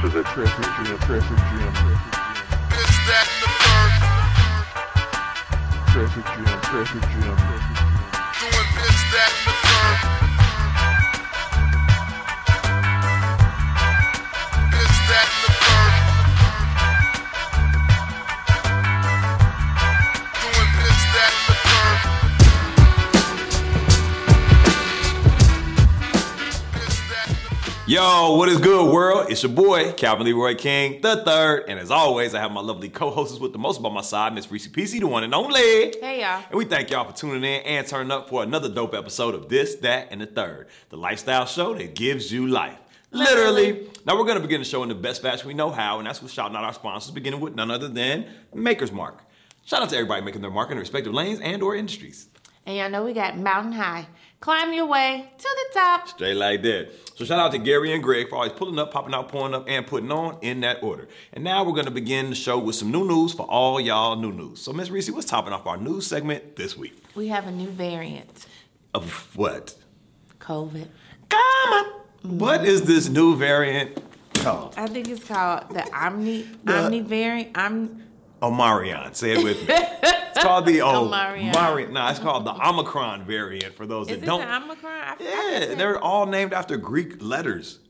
This is a traffic jam, traffic jam, traffic jam. This, that, the third. Traffic jam, traffic jam, traffic jam. Doing this, that, the third. This, that, the Yo, what is good, world? It's your boy, Calvin Leroy King, the third. And as always, I have my lovely co hosts with the most by my side, Miss Rici Pieci, the one and only. Hey, y'all. And we thank y'all for tuning in and turning up for another dope episode of This, That, and the Third, the lifestyle show that gives you life. Literally. Literally. Now we're gonna begin the show in the best fashion we know how, and that's with shouting out our sponsors, beginning with none other than Maker's Mark. Shout out to everybody making their mark in their respective lanes and or industries. And y'all know we got Mountain High. Climb your way to the top. Straight like that. So shout out to Gary and Greg for always pulling up, popping out, pulling up, and putting on in that order. And now we're gonna begin the show with some new news for all y'all new news. So Miss Reese, what's topping off our news segment this week? We have a new variant, Of what? COVID. Come on. What is this new variant called? I think it's called the Omni The- Omni variant. I'm Omarion. Say it with me. It's called the oh, Omarion. Omarion. No, it's called the Omicron variant for those is that it don't. the Omicron? I, I Yeah, think they're all named after Greek letters.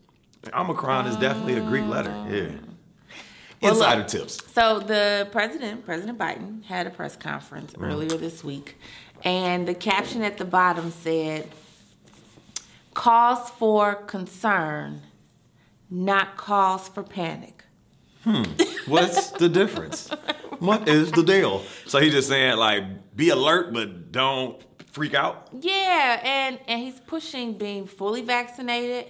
Omicron is definitely a Greek letter. Yeah. Well, look. Insider tips. So the president, President Biden, had a press conference Mm-hmm. earlier this week, and the caption at the bottom said, "Cause for concern, not cause for panic." Hmm. What's the difference? What is the deal? So he's just saying like be alert but don't freak out. Yeah, and and he's pushing being fully vaccinated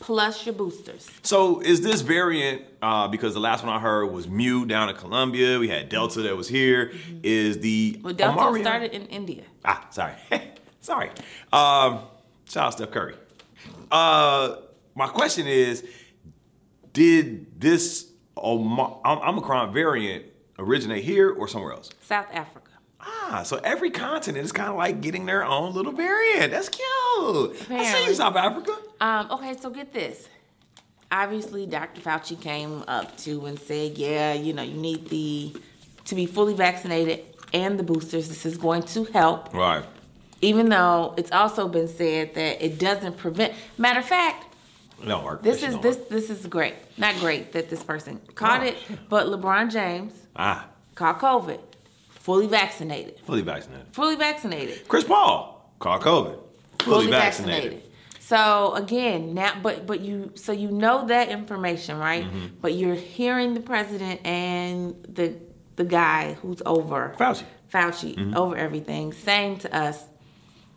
plus your boosters. So is this variant uh, because the last one I heard was Mu down in Colombia. We had Delta that was here. Is the Well, Delta Omarion- started in India. Ah, sorry, sorry. Um, shout out Steph Curry. Uh, my question is, did this Oma- Om- Omicron variant originate here or somewhere else? South Africa. Ah, so every continent is kind of like getting their own little variant. That's cute. I see you, South Africa. Um, okay, so get this. Obviously, Dr. Fauci came up to and said, "Yeah, you know, you need the to be fully vaccinated and the boosters. This is going to help." Right. Even though it's also been said that it doesn't prevent. Matter of fact, Don't this is this this is great. Not great that this person caught No. it, but LeBron James Ah, caught COVID, fully vaccinated. fully vaccinated. Fully vaccinated. Chris Paul caught COVID. Fully, vaccinated. So again, now but but you so you know that information, right? Mm-hmm. But you're hearing the president and the the guy who's over Fauci. Fauci Mm-hmm. over everything saying to us,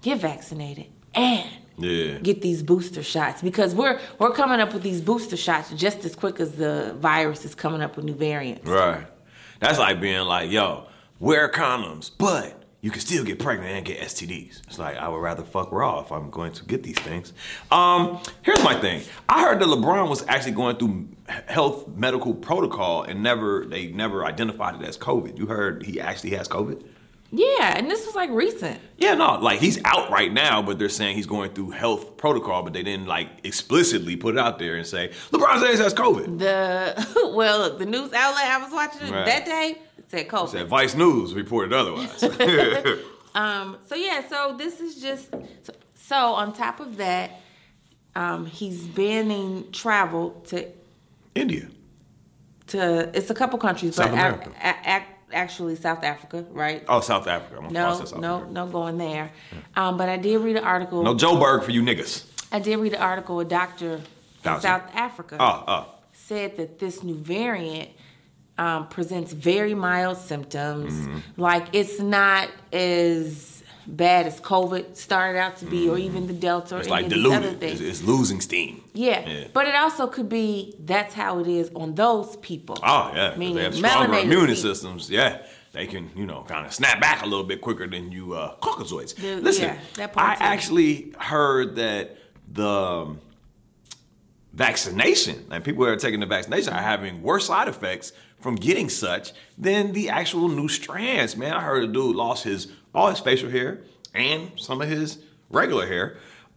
get vaccinated and Yeah. get these booster shots because we're we're coming up with these booster shots just as quick as the virus is coming up with new variants. Right. That's like being like, yo, wear condoms, but you can still get pregnant and get STDs. It's like I would rather fuck raw if I'm going to get these things. Um, here's my thing. I heard that LeBron was actually going through health medical protocol and never they never identified it as COVID. You heard he actually has COVID? Yeah, and this was like recent. Yeah, no, like he's out right now, but they're saying he's going through health protocol, but they didn't like explicitly put it out there and say LeBron James has COVID. The well, the news outlet I was watching Right. that day said COVID. Said Vice News reported otherwise. Um, so yeah, so this is just so, so on top of that, um, he's banning travel to India. to it's a couple countries, South but America. Actually South Africa, right? Oh, South Africa. I'm no, South no, Africa. no going there. Um, but I did read an article. No Joburg for you niggas. I did read an article. A doctor in South Africa Oh, oh. said that this new variant um, presents very mild symptoms. Mm-hmm. Like it's not as bad as COVID started out to be, or even the Delta or. It's any like of these other things. It's, it's losing steam. yeah. Yeah. but it also could be that's how it is on those people. Oh, yeah, Meaning They have stronger immune people. systems. Yeah. They can, you know, kind of snap back a little bit quicker than you uh, Caucasoids. The- Listen, yeah, that part I too. actually heard that the um, vaccination and people who are taking the vaccination are having worse side effects from getting such than the actual new strands. Man, I heard a dude lost his all his facial hair and some of his regular hair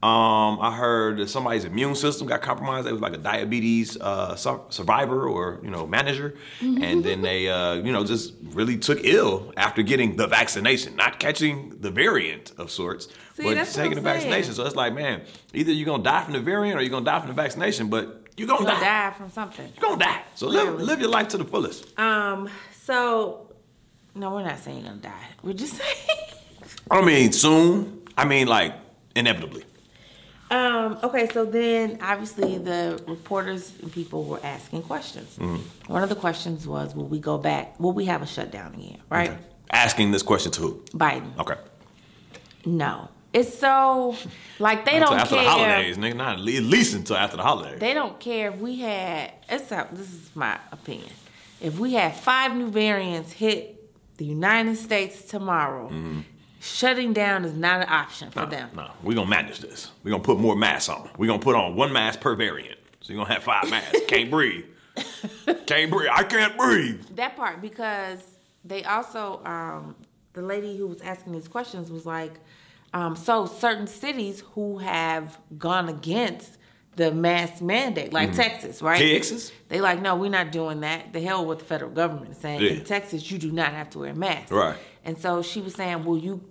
Um, I heard that somebody's immune system got compromised. They was like a diabetes uh, su- survivor or you know manager, and then they uh, you know just really took ill after getting the vaccination, not catching the variant of sorts, See, but taking the vaccination. So it's like, man, either you're gonna die from the variant or you're gonna die from the vaccination, but you're gonna, You gonna die. die from something. You're gonna die. So live, live your life to the fullest. Um. So, no, we're not saying you're gonna die. We're just saying. I mean, soon. I mean, like inevitably. Um, okay, so then obviously the reporters and people were asking questions. Mm-hmm. One of the questions was, will we go back? Will we have a shutdown again? Right? Asking this question to who? Biden. Okay. No. It's so like they Until don't after care. the holidays, nigga. Not at least until after the holidays. They don't care if we had. It's a, this is my opinion. If we had five new variants hit the United States tomorrow, shutting down is not an option for no, them. no, we're gonna manage this. We're gonna put more masks on. We're gonna put on one mask per variant. So you're gonna have five masks. Can't breathe. Can't breathe. I can't breathe. That part because they also um, the lady who was asking these questions was like, um, so certain cities who have gone against the mask mandate, like mm-hmm. Texas, right? Texas? They like, no, we're not doing that. The hell with the federal government is saying Yeah. in Texas you do not have to wear a mask. Right. And so she was saying, will you,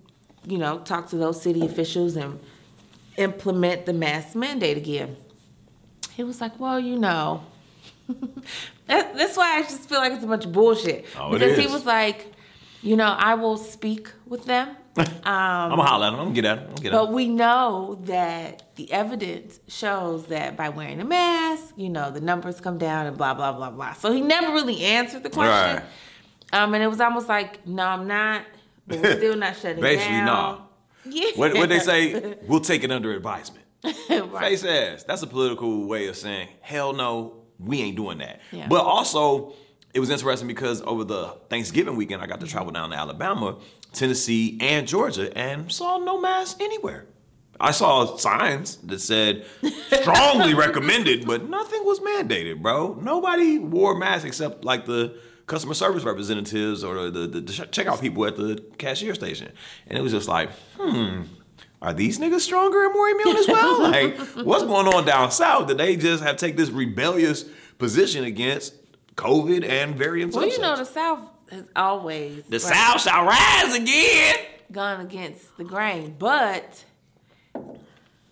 you know, talk to those city officials and implement the mask mandate again? He was like, well, you know. that, that's why I just feel like it's a bunch of bullshit. Oh, because he was like, you know, I will speak with them. Um, I'm gonna holler at him. I'm gonna get at him. I'm gonna get at but him. we know that the evidence shows that by wearing a mask, you know, the numbers come down and blah blah blah blah. So he never really answered the question. Right. Um, and it was almost like, no, I'm not, but we're still not shutting down. Basically, down. nah. Yeah. What what they say? We'll take it under advisement. right. Face ass. That's a political way of saying, hell no, we ain't doing that. Yeah. But also, it was interesting because over the Thanksgiving weekend, I got to travel down to Alabama, Tennessee, and Georgia, and saw no mask anywhere. I saw signs that said strongly recommended, but nothing was mandated, bro. Nobody wore masks except like the customer service representatives or the, the, the checkout people at the cashier station. And it was just like, hmm, are these niggas stronger and more immune as well? like, what's going on down south that they just have take this rebellious position against COVID and variants Well, of you know, the? South has always The right, South shall rise again. gone against the grain. But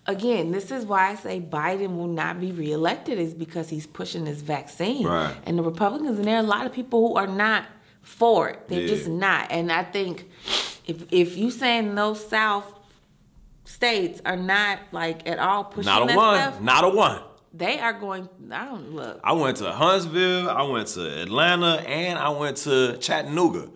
again, this is why I say Biden will not be reelected is because he's pushing this vaccine. Right. And the Republicans, and there are a lot of people who are not for it. They're Yeah. just not. And I think if if you saying those South states are not like at all pushing Not a that one. stuff, Not a one. They are going. I don't look. I went to Huntsville, I went to Atlanta, and I went to Chattanooga.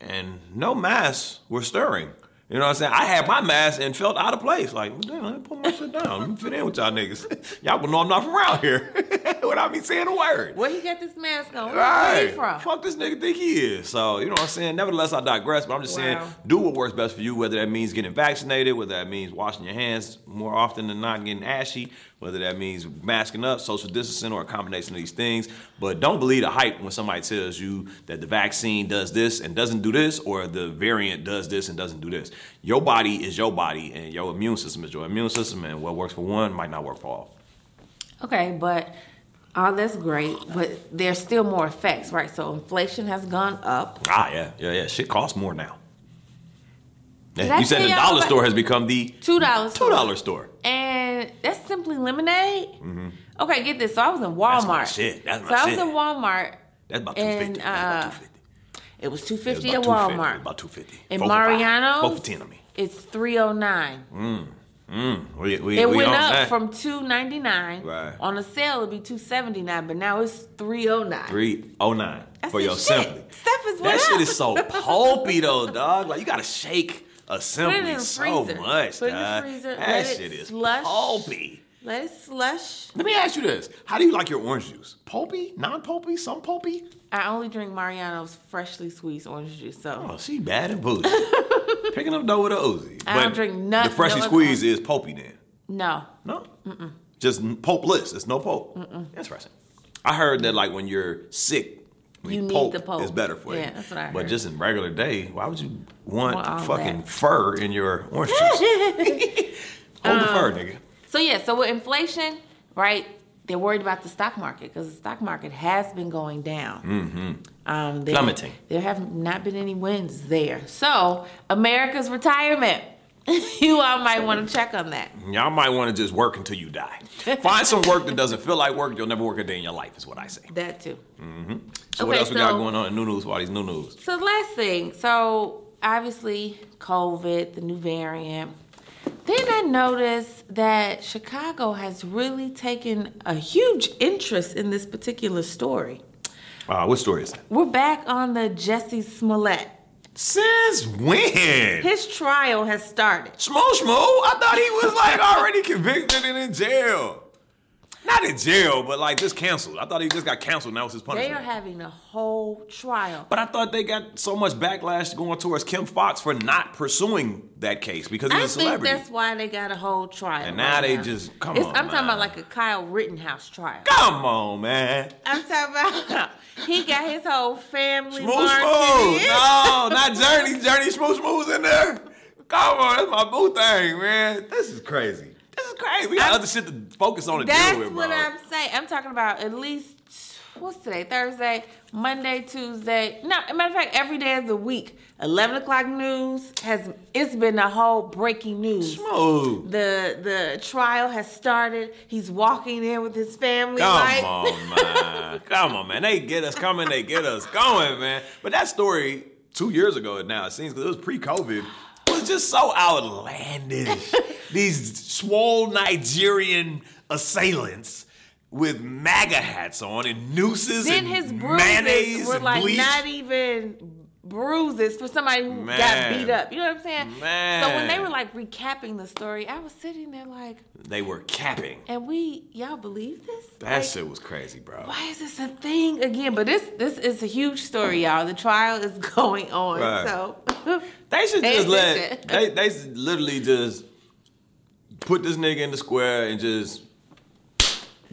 And no masks were stirring. You know what I'm saying? I had my mask and felt out of place. Like, damn, let me put my shit down. Let me fit in with y'all niggas. y'all will know I'm not from around here without me saying a word. Where he got this mask on? Where, Right. where he from? Fuck this nigga think he is. So, you know what I'm saying? Nevertheless, I digress, but I'm just saying do what works best for you, whether that means getting vaccinated, whether that means washing your hands more often than not, getting ashy, whether that means masking up, social distancing, or a combination of these things. But don't believe the hype when somebody tells you that the vaccine does this and doesn't do this, or the variant does this and doesn't do this. Your body is your body, and your immune system is your immune system, and what works for one might not work for all. Okay, but all that's great, but there's still more effects, right? So inflation has gone up. Ah, yeah, yeah, yeah. Shit costs more now. You said the dollar store has become the Two dollars. two dollar store. And that's simply lemonade. Okay, get this. So I was in Mm-hmm. That's Walmart. my shit. That's my so I was in Walmart. That's about two And, fifty. Uh. It was two fifty at Walmart. About two fifty. In Four Mariano's, for ten of me. it's three oh nine. Mm, we, we, It we went up that. from two ninety nine. Right. On a sale, it'd be two seventy nine, but now it's three oh nine. three oh nine for your shit, simply. stuff is That went shit is so pulpy though, dog. Like you gotta shake a it in the so much, Put it in the dog. That shit is slush. pulpy. Let it slush. Let me ask you this: How do you like your orange juice? Pulpy, non-pulpy, some pulpy? I only drink Mariano's freshly squeezed orange juice, so Oh, she bad and bougie. Picking up dough with a Uzi. I don't But drink nut- The freshly no squeezed is pulpy then. no. No, just pulpless. It's no pulp. Interesting. I heard that like when you're sick, You need the pulp. It's better for you. Yeah, that's what I But just in regular day, why would you want fucking that. fur in your orange juice? Hold the Um, fur, nigga. So yeah, so with inflation, right? They're worried about the stock market because the stock market has been going down. Mm-hmm. Um, there, Plummeting. There have not been any wins there. So America's retirement. you all might want to check on that. Y'all might want to just work until you die. Find some work that doesn't feel like work. You'll never work a day in your life, is what I say. That too. So what Okay, else we got going on in new news? All these new news. So the last thing, so obviously COVID, the new variant. Then I noticed that Chicago has really taken a huge interest in this particular story. Uh, what story is that? We're back on the Jesse Smollett. Since when? His trial has started. Schmo Schmo? I thought he was like already convicted and in jail. Not in jail, but like just canceled. I thought he just got canceled. and That was his punishment. They are having a whole trial. But I thought they got so much backlash going towards Kim Foxx for not pursuing that case because I he's a think celebrity. that's why they got a whole trial. And now right they just- come It's- on, I'm talking about like a Kyle Rittenhouse trial. Come on, man. I'm talking about he got his whole family Smooth Smooth. No, not Jurnee. Jurnee Smooth Smooth's in there. Come on, that's my boo thing, man. This is crazy. This is crazy. We got I'm- other shit to focus on and That's deal with, bro. what I'm saying. I'm talking about at least what's today? Thursday, Monday, Tuesday. No, as a matter of fact, every day of the week. Eleven o'clock news has it's been a whole breaking news. Smooth. The the trial has started. He's walking in with his family. Come like, on, man. Come on, man. They get us coming. They get us going, man. But that story two years ago now it seems because it was pre-COVID was just so outlandish. These swole Nigerian assailants with MAGA hats on and nooses then and his bruises mayonnaise were and like bleach. not even bruises for somebody who got beat up. You know what I'm saying? So when they were like recapping the story, I was sitting there like, they were capping. and we y'all believe this? That Like, shit was crazy, bro. why is this a thing again? But this this is a huge story, y'all. The trial is going on. Right. So They should They just let they they literally just put this nigga in the square and just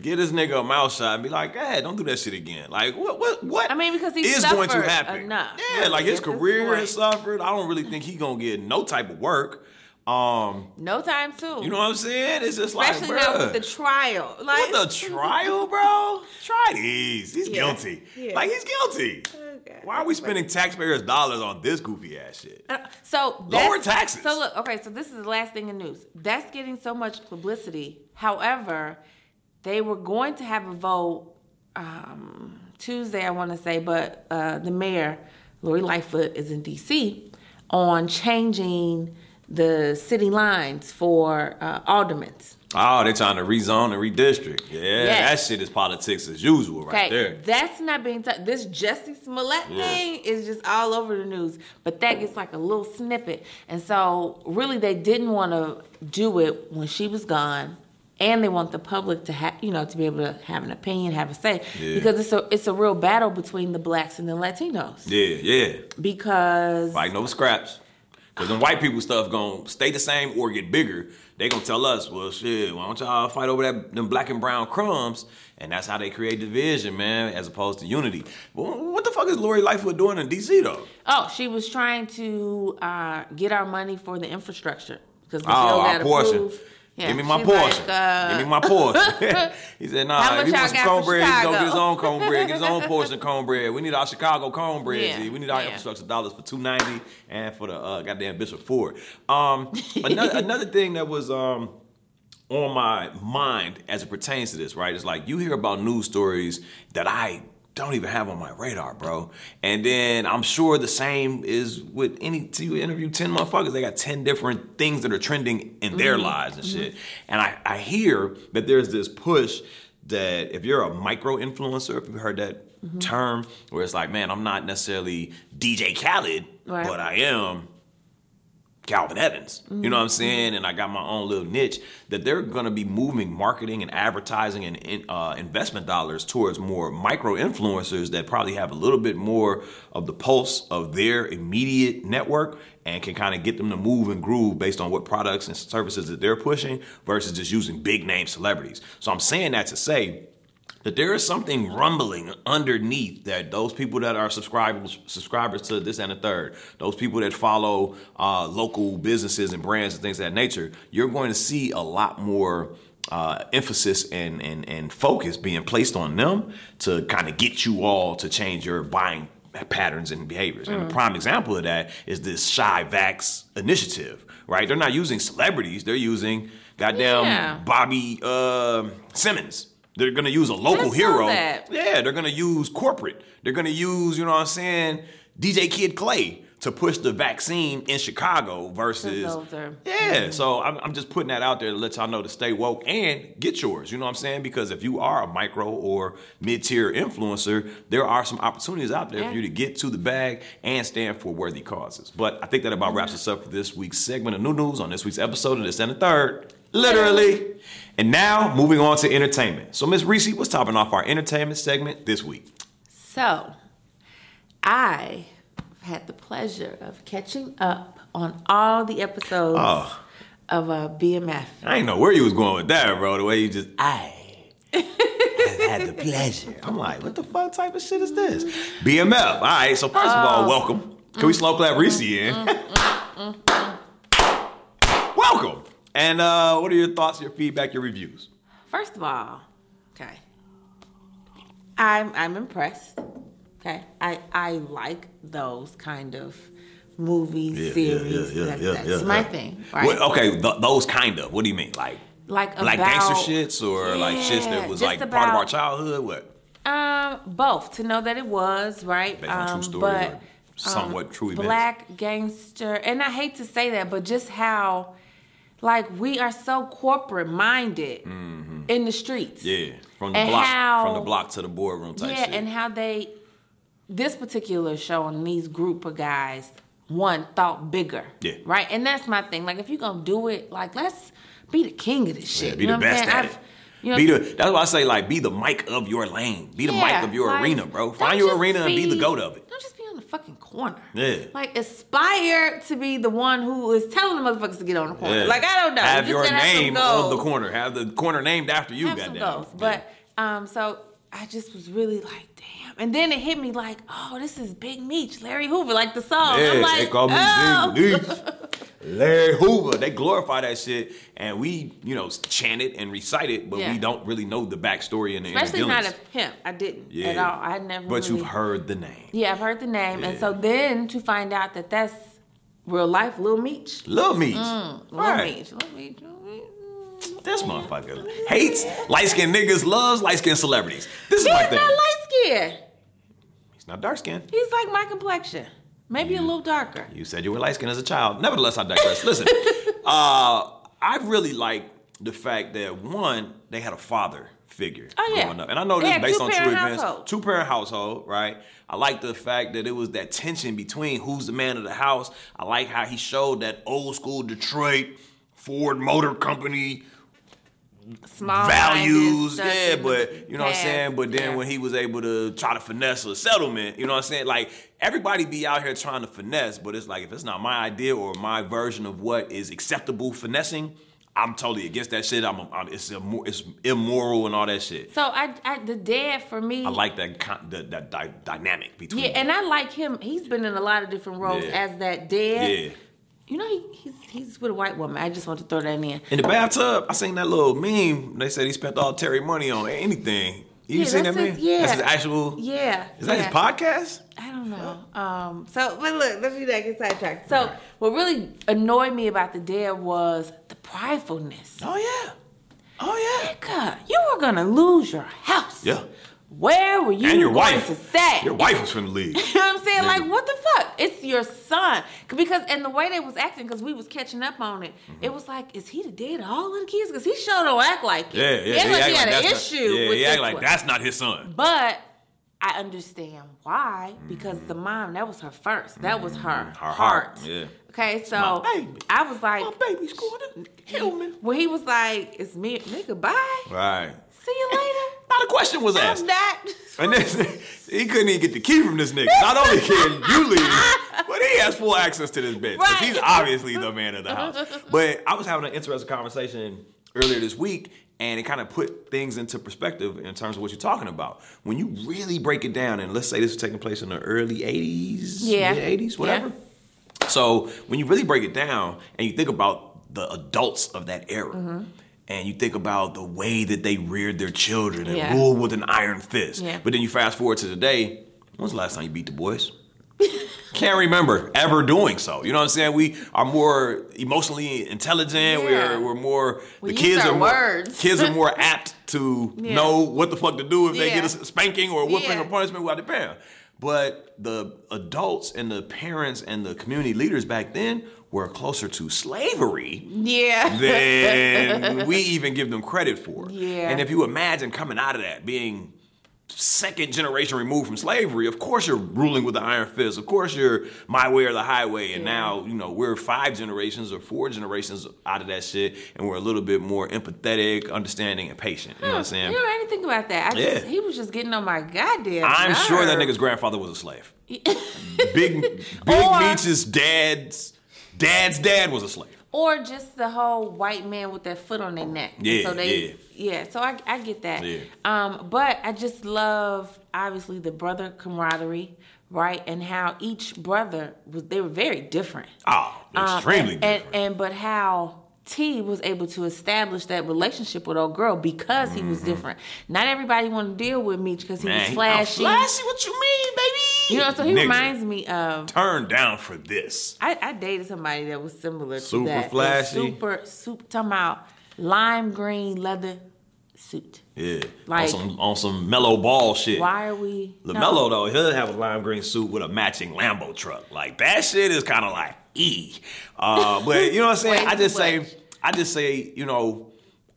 get this nigga a mouth shot and be like, hey, don't do that shit again. Like what what what I mean, because he is going to happen? enough, Yeah, like his career has suffered. I don't really think he gonna get no type of work. Um, no time soon. you know what I'm saying? It's just Especially like, now bruh. with the trial. Like With the trial, bro? Try these. He's Yeah. guilty. Yeah. Like he's guilty. Okay. Why are we spending taxpayers' dollars on this goofy ass shit? Uh, So Lower taxes. So look, okay, so this is the last thing in news. That's getting so much publicity. However, they were going to have a vote um, Tuesday, I want to say, but uh, the mayor, Lori Lightfoot, is in D.C. on changing the city lines for uh, aldermans. Oh, they're trying to rezone and redistrict. Yeah, Yes. that shit is politics as usual right Okay, there. that's not being t- this Jesse Smollett Yeah. thing is just all over the news, but that gets like a little snippet, and so really they didn't want to do it when she was gone, and they want the public to have you know to be able to have an opinion, have a say, Yeah. because it's a it's a real battle between the blacks and the Latinos Yeah, yeah. because Fighting over scraps. Because then white people stuff gonna stay the same or get bigger. They gonna tell us, well, shit, why don't y'all fight over that them black and brown crumbs? And that's how they create division, man, as opposed to unity. Well, what the fuck is Lori Lightfoot doing in D.C. though? oh she was trying to uh, get our money for the infrastructure because the Oh, our got portion. approved. Yeah, Give me my portion. like, uh, Give me my portion. he said, nah, if he wants some cornbread, he's gonna get his own cornbread, get his own portion of cornbread. We need our Chicago cornbread. Yeah, We need our yeah. infrastructure dollars for two ninety and for the uh, goddamn Bishop Ford. Um, another, another thing that was um, on my mind as it pertains to this, right? Is like you hear about news stories that I don't even have on my radar, bro. And then I'm sure the same is with any you interview 10 motherfuckers, they got 10 different things that are trending in their mm-hmm. lives and mm-hmm. shit. And I, I hear that there's this push that if you're a micro influencer, if you've heard that mm-hmm. term, where it's like, man, I'm not necessarily DJ Khaled, Right. but I am Calvin Evans. You know what I'm saying? And I got my own little niche that they're going to be moving marketing and advertising and uh, investment dollars towards more micro influencers that probably have a little bit more of the pulse of their immediate network and can kind of get them to move and groove based on what products and services that they're pushing versus just using big name celebrities. So I'm saying that to say that there is something rumbling underneath that those people that are subscribers subscribers to this and the third, those people that follow uh, local businesses and brands and things of that nature, you're going to see a lot more uh, emphasis and, and and focus being placed on them to kind of get you all to change your buying patterns and behaviors. And a prime example of that is this Shy Vax initiative, right? They're not using celebrities, they're using goddamn Yeah. Bobby uh, Simmons. They're gonna use a local hero. that. Yeah, they're gonna use corporate. They're gonna use, you know what I'm saying, DJ Kid Clay to push the vaccine in Chicago versus yeah. So I'm, I'm just putting that out there to let y'all know to stay woke and get yours. You know what I'm saying? Because if you are a micro or mid tier influencer, there are some opportunities out there Yeah. for you to get to the bag and stand for worthy causes. But I think that about wraps us up for this week's segment of New News on this week's episode of This and the Third. Literally. And now moving on to entertainment. So Miss Reese, what's topping off our entertainment segment this week? So, I had the pleasure of catching up on all the episodes Oh. of uh, BMF. I ain't know where you was going with that, bro. The way you just I have had the pleasure. I'm like, what the fuck type of shit is this? BMF. All right. So first of all, oh. welcome. Can we slow clap Reese mm-hmm. in? Mm-hmm. Mm-hmm. welcome. And uh, what are your thoughts, your feedback, your reviews? First of all, okay, I'm I'm impressed. Okay, I I like those kind of movies, yeah, series. Yeah, yeah, yeah, that's that's my thing, right? What- okay, th- those kind of. What do you mean, like? Like like gangster shits or like shits that was like part of our childhood? What? Um, both to know that it was right. Based on true um, story but somewhat true events? Black gangster, and I hate to say that, but just how, like, we are so corporate minded in the streets. Mm-hmm. Yeah, from the And block, how- from the block to the boardroom type Yeah, shit. and how they, this particular show and these group of guys, one thought bigger. Yeah. Right, and that's my thing. Like, if you're gonna do it, like, let's be the king of this shit. Yeah, be you know the best at I've- it. You know, be the that's why I say like be the mic of your lane. Be the mic of your like, arena, bro. Find your arena and be the goat of it. Don't just be the fucking corner. Yeah. Like aspire to be the one who is telling the motherfuckers to get on the corner. Yeah. Like I don't know. Have Just your gotta have name on the corner. Have the corner named after you. Have some goddamn. goals. But um, so I just was really like, damn. And then it hit me like, oh, this is Big Meech, Larry Hoover, like the song. yeah, I'm like, they call me oh. Big Leash. Larry Hoover. They glorify that shit, and we, you know, chant it and recite it, but Yeah. we don't really know the backstory and the Especially not of him. I didn't Yeah. at all. I had never. But really, you've heard the name, Yeah, I've heard the name, and so then to find out that that's real life, Lil Meech. Lil Meech. Mm, Lil Right. Meech. Lil Meech. Lil Meech. This motherfucker hates light skinned niggas, loves light skinned celebrities. This is He's my not light skinned. He's not dark skinned. He's like my complexion, maybe a little darker. You said you were light skinned as a child. Nevertheless, I digress. Listen, uh, I really like the fact that one, they had a father figure Oh, yeah. growing up. And I know this is based on true events. Two parent household, right? I like the fact that it was that tension between who's the man of the house. I like how he showed that old school Detroit Ford Motor Company Small values. Yeah, but you know what I'm saying? But then Yeah. when he was able to try to finesse a settlement, you know what I'm saying? Like everybody be out here trying to finesse, but it's like if it's not my idea or my version of what is acceptable finessing, I'm totally against that shit. I'm, I'm it's immo- it's immoral and all that shit. So I, I, the dad for me. I like that con- the, that dy- dynamic between. Yeah, and I like him. He's been in a lot of different roles Yeah. as that dad. yeah. You know, he, he's he's with a white woman. I just want to throw that in. In the bathtub, I seen that little meme. They said he spent all Terry money on anything. You Yeah, seen that meme? yeah. That's his actual. Yeah. Is that yeah. his podcast? I don't know. Um, so, but look, let me not get sidetracked. So, what really annoyed me about the dad was the pridefulness. Oh yeah. Oh yeah. God, you were gonna lose your house. Yeah. Where were you and your going wife. to stay? Your wife was from the league. You know what I'm saying? Yeah. Like, what the fuck? It's your son. Because, and the way they was acting, because we was catching up on it, Mm-hmm. it was like, is he the dad of all of the kids? Because he sure don't act like it. Yeah, yeah. He like he had an issue Not, yeah, with he act like one. that's not his son. But I understand why, because the mom, that was her first. That was her, Mm-hmm. Her heart. heart, yeah. Okay, so. I was like, My baby's going to kill me. when he was like, it's me, nigga, bye. Right. See you later. Not a question was asked. I'm not. And then he couldn't even get the key from this nigga. Not only can you leave, but he has full access to this bitch. Right. He's obviously the man of the house. But I was having an interesting conversation earlier this week, and it kind of put things into perspective in terms of what you're talking about. When you really break it down, and let's say this is taking place in the early '80s, Yeah. mid '80s, whatever. So when you really break it down and you think about the adults of that era, Mm-hmm. And you think about the way that they reared their children and Yeah. ruled with an iron fist, Yeah. but then you fast forward to today. When's the last time you beat the boys? Can't remember ever doing so. You know what I'm saying? We are more emotionally intelligent. Yeah. We're we're more We the use kids our are more, words. kids are more apt to know what the fuck to do if they get a spanking or a whooping Yeah. or punishment while they're paying. But the adults and the parents and the community leaders back then were closer to slavery Yeah. than we even give them credit for. Yeah. And if you imagine coming out of that being second generation removed from slavery, of course you're ruling with the iron fist. Of course you're my way or the highway. And Yeah. now, you know, we're five generations or four generations out of that shit and we're a little bit more empathetic, understanding, and patient. You know what I'm saying? You know, I didn't think about that. I just Yeah. he was just getting on my goddamn. I'm sure that nigga's grandfather was a slave. Big Big Or- Meech's dad's dad's dad was a slave. Or just the whole white man with their foot on their neck. Yeah, so they, yeah. So I, I get that. Yeah. Um, but I just love obviously the brother camaraderie, right? And how each brother was they were very different. Oh, Um, extremely and, different. And, and but how T was able to establish that relationship with old girl because he was different. Not everybody want to deal with Meech because he Mm-hmm. Man, was flashy. I'm flashy, what you mean, baby? You know, so he Nigga, reminds me of Turned down for this. I, I dated somebody that was similar Super to that. Super flashy. Super, super, talking about lime green leather suit. Yeah. Like- on some on some Melo Ball shit. Why are we? no. LaMelo though, he'll have a lime green suit with a matching Lambo truck. Like that shit is kind of like e. Uh, but you know what I'm saying? I just say. I just say, you know,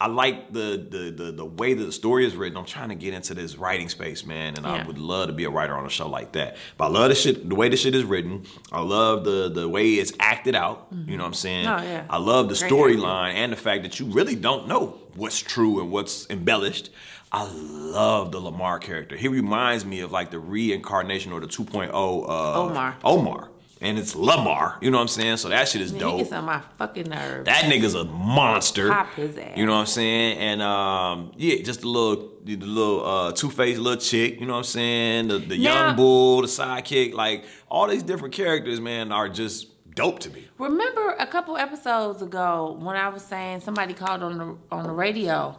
I like the, the the the way that the story is written. I'm trying to get into this writing space, man, and I would love to be a writer on a show like that. But I love the shit, the way the shit is written. I love the the way it's acted out. You know what I'm saying? Oh, yeah. I love the storyline and the fact that you really don't know what's true and what's embellished. I love the Lamar character. He reminds me of like the reincarnation or the 2.0 uh, Omar. Omar. And it's Lamar. You know what I'm saying? So that shit is He dope. gets on my fucking nerves. That nigga's a monster. Pop his ass. You know what I'm saying? And um, yeah, just a little, the little uh, two faced little chick. You know what I'm saying? The, the Now- young bull, the sidekick, like all these different characters, man, are just dope to me. Remember a couple episodes ago when I was saying somebody called on the on the radio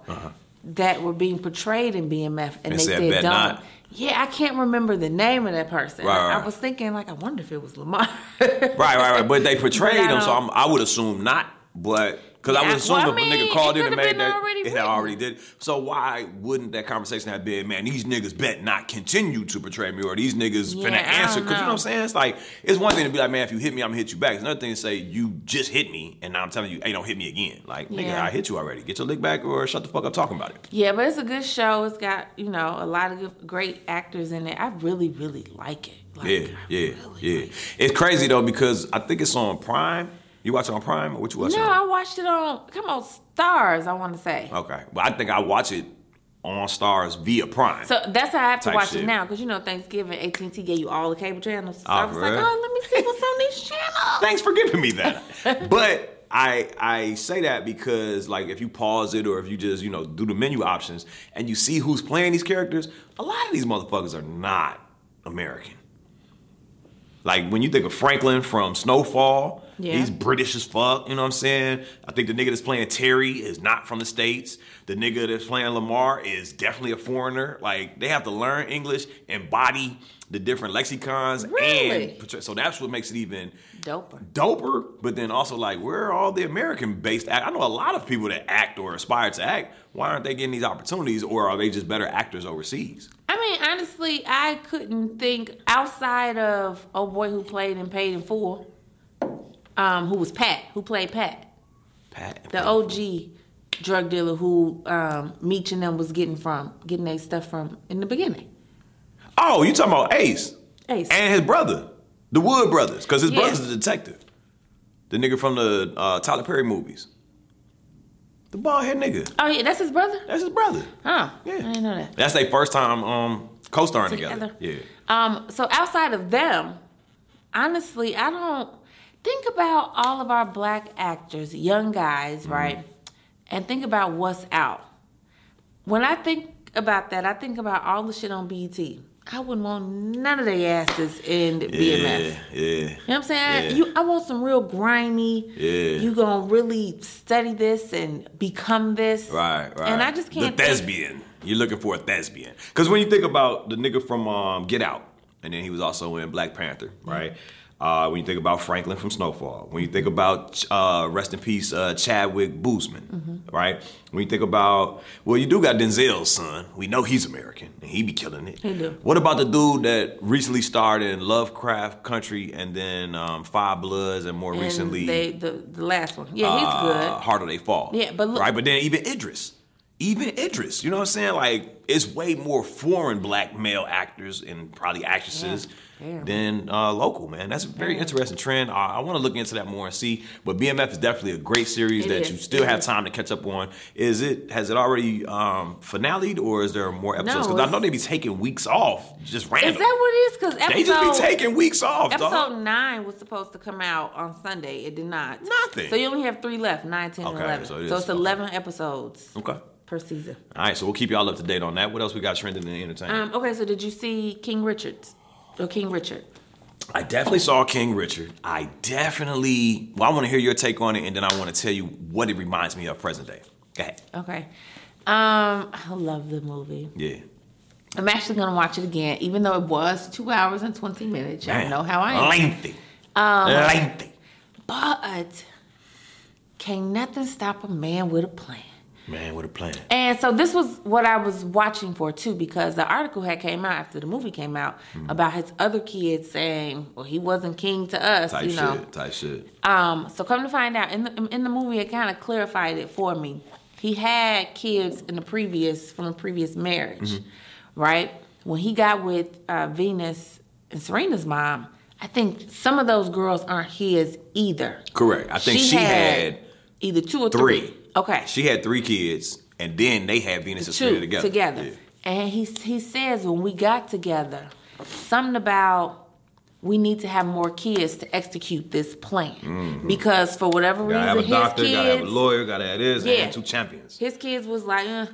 that were being portrayed in BMF, and Uh-huh. And they said, said, "Don't." not. Yeah, I can't remember the name of that person. Right, right. I was thinking like, I wonder if it was Lamar. Right, right, right. But they portrayed him, so I'm, I would assume not. But because I Yeah, would assume well, I if a nigga called in and made that, already it had already did. So why wouldn't that conversation have been, man? These niggas bet not continue to portray me, or these niggas Yeah, finna answer? Because you know what. I'm uh-huh. saying? It's like it's one thing to be like, man, if you hit me, I'm gonna hit you back. It's another thing to say you just hit me, and now I'm telling you, hey, don't hit me again. Like, nigga, Yeah. I hit you already. Get your lick back, or shut the fuck up talking about it. yeah, but it's a good show. It's got you know a lot of good, great actors in it. I really, really like it. Like, Yeah, I yeah, really yeah. like it. It's crazy though because I think it's on Prime. You watch it on Prime, or what you watch? No, on? I watched it on come on Starz. I want to say. Okay, but I think I watch it on Starz via Prime. So that's how I have to watch shit. it now because you know Thanksgiving AT and T gave you all the cable channels. So Oh, I was like, oh, let me see what's on these channels. Thanks for giving me that. but I I say that because like if you pause it or if you just you know do the menu options and you see who's playing these characters, a lot of these motherfuckers are not American. Like when you think of Franklin from Snowfall, Yeah. he's British as fuck. You know what I'm saying? I think the nigga that's playing Terry is not from the states. The nigga that's playing Lamar is definitely a foreigner. Like they have to learn English, embody the different lexicons, Really? and so that's what makes it even Doper. doper. But then also like, where are all the American based? Act- I know a lot of people that act or aspire to act. Why aren't they getting these opportunities, or are they just better actors overseas? I mean, honestly, I couldn't think outside of oh boy who played and paid in full, um, who was Pat, who played Pat, Pat, the OG drug dealer who um, Meech and them was getting from, getting their stuff from in the beginning. Oh, you talking about Ace? Ace. and his brother, the Wood brothers, because his Yeah. brother's a detective. The nigga from the uh, Tyler Perry movies. The bald head nigga. Oh yeah, that's his brother. That's his brother. Huh? Yeah. I didn't know that. That's their first time um, co-starring together. Together. Yeah. Um, so outside of them, honestly, I don't think about all of our black actors, young guys, Mm-hmm. right? And think about what's out. when I think about that, I think about all the shit on BET. I wouldn't want none of their asses in BMF. Yeah, yeah. You know what I'm saying? Yeah. You, I want some real grimy. Yeah. You gonna really study this and become this. Right, right. And I just can't. The think- thespian. You're looking for a thespian. Because when you think about the nigga from um, Get Out, and then he was also in Black Panther, right? Uh, when you think about Franklin from Snowfall, when you think about uh, rest in peace uh, Chadwick Boseman, Mm-hmm. right? When you think about well, you do got Denzel's son. We know he's American and he be killing it. He do. What about the dude that recently starred in Lovecraft Country and then um, Five Bloods and more and recently they, the the last one. Yeah, he's uh, good. Harder They Fall. Yeah, but look- right, but then even Idris, even Idris, you know what I'm saying? Like it's way more foreign black male actors and probably actresses Yeah. Than uh, local. Man, that's a very interesting trend. I, I want to look into that more and see. But BMF is definitely a great series It that is, you still it have is. time to catch up on. Is it has it already um, finaleed or is there more episodes? Because I know they be taking weeks off, just random. Is that what it is? Because episode they just be taking weeks off, episode dog. nine was supposed to come out on Sunday. It did not. Nothing. So you only have three left: nine, ten, and eleven. so So, it it's eleven episodes Okay. per season. All right, so we'll keep y'all up to date on that. What else we got trending in the entertainment? Um, okay, so did you see King Richard's or King Richard? I definitely saw King Richard. I definitely. Well, I want to hear your take on it, and then I want to tell you what it reminds me of present day. Go ahead. Okay. Um, I love the movie. Yeah. I'm actually gonna watch it again, even though it was two hours and twenty minutes. Y'all Man, know how I am. Lengthy. Um, lengthy. But can't nothing stop a man with a plan. Man, what a plan. And so this was what I was watching for too, because the article had came out after the movie came out Hmm. about his other kids saying, "Well, he wasn't king to us," Type you know. shit. Type shit. Um, so come to find out, in the in the movie, it kind of clarified it for me. He had kids in the previous from a previous marriage, Mm-hmm. right? When he got with uh, Venus and Serena's mom, I think some of those girls aren't his either. Correct. I think she, had, either two or three. three. Okay, She had three kids, and then they had Venus and Serena together. Yeah. And he he says when we got together, something about we need to have more kids to execute this plan because for whatever Mm-hmm. Gotta have reason a his doctor, kids gotta have a lawyer, gotta have this, Yeah. and two champions. his kids was like, uh,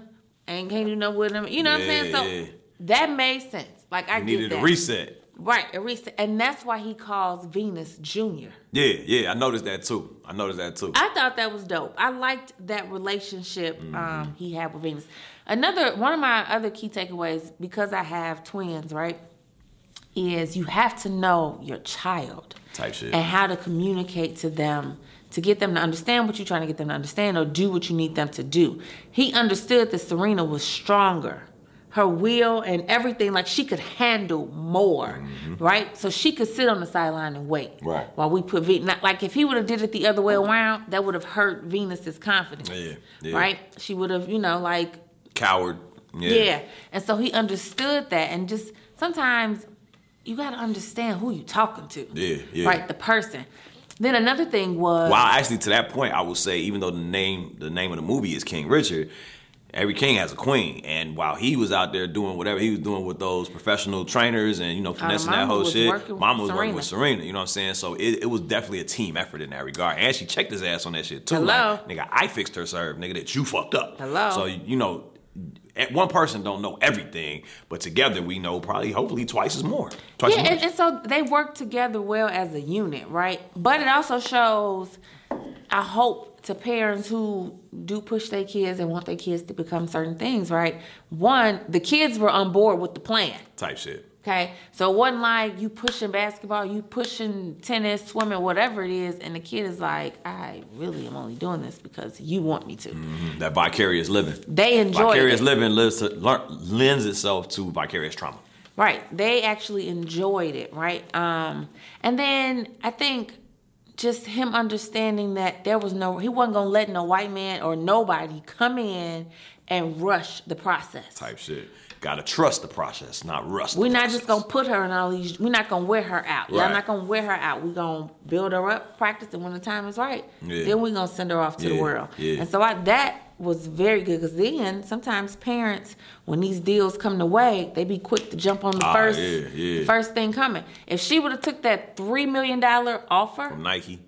ain't can't do no with him. You know what I'm saying? So Yeah, yeah. that made sense. Like I You get needed that. a reset. Right, a reset, and that's why he calls Venus Junior. Yeah, yeah, I noticed that too. I noticed that too. I thought that was dope. I liked that relationship Mm-hmm. um, he had with Venus. Another one of my other key takeaways, because I have twins, right, is you have to know your child Type shit. and how to communicate to them to get them to understand what you're trying to get them to understand or do what you need them to do. He understood that Serena was stronger. Her will and everything, like she could handle more, right? So she could sit on the sideline and wait. Mm-hmm. Right. While we put Venus, like if he would have did it the other way around, that would have hurt Venus's confidence. Yeah, yeah. Right? She would have, you know, like Coward. Yeah. yeah. And so he understood that. And just sometimes you got to understand who you talking to. Yeah, yeah. Right, the person. Then another thing was Well, actually, to that point, I will say, even though the name the name of the movie is King Richard, every king has a queen. And while he was out there doing whatever he was doing with those professional trainers and you know uh, finessing that whole shit, Mama was working with Serena. You know what I'm saying? So it, it was definitely a team effort in that regard. And she checked his ass on that shit too. Hello? Like, nigga, I fixed her serve, nigga. That you fucked up. Hello? So you know. One person don't know everything, but together we know probably, hopefully, twice as more. Twice yeah, and, and so they work together well as a unit, right? But it also shows, I hope, to parents who do push their kids and want their kids to become certain things, right? One, the kids were on board with the plan. Type shit. Okay, so it wasn't like you pushing basketball, you pushing tennis, swimming, whatever it is, and the kid is like, I really am only doing this because you want me to. That vicarious living. They enjoy vicarious it. living lives to, learn, lends itself to vicarious trauma. Right. They actually enjoyed it, right? Um, and then I think just him understanding that there was no, he wasn't gonna let no white man or nobody come in and rush the process. Type shit. Gotta trust the process, not rust. We're not just gonna put her in all these. We're not gonna wear her out. Y'all Right. not gonna wear her out. We're gonna build her up, practice, and when the time is right, Yeah. then we're gonna send her off to the world. yeah. And so I, that was very good because then sometimes parents, when these deals come the way, they be quick to jump on the Ah, first, yeah, yeah. first thing coming. If she would have took that three million dollar offer, from Nike.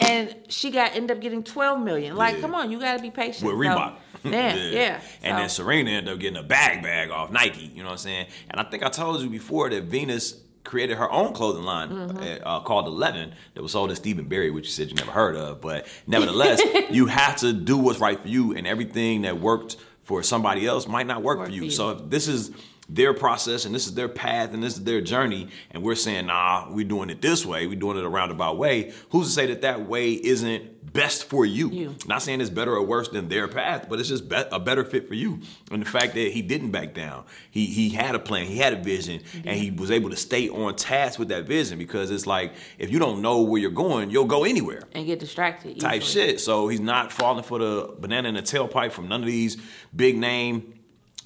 And she got ended up getting 12 million. Like, Yeah. come on, you got to be patient. with So, Reebok. yeah, yeah. And then Serena ended up getting a bag bag off Nike. You know what I'm saying? And I think I told you before that Venus created her own clothing line Mm-hmm. uh, called Eleven that was sold at Stephen Berry, which you said you never heard of. But nevertheless, you have to do what's right for you, and everything that worked for somebody else might not work, Work for for you. you. So if this is their process and this is their path and this is their journey and we're saying nah we're doing it this way we're doing it a roundabout way who's to say that that way isn't best for you, You. not saying it's better or worse than their path but it's just be- a better fit for you and the fact that he didn't back down he he had a plan he had a vision and he was able to stay on task with that vision because it's like if you don't know where you're going you'll go anywhere and get distracted. type easily. shit. So he's not falling for the banana in the tailpipe from none of these big name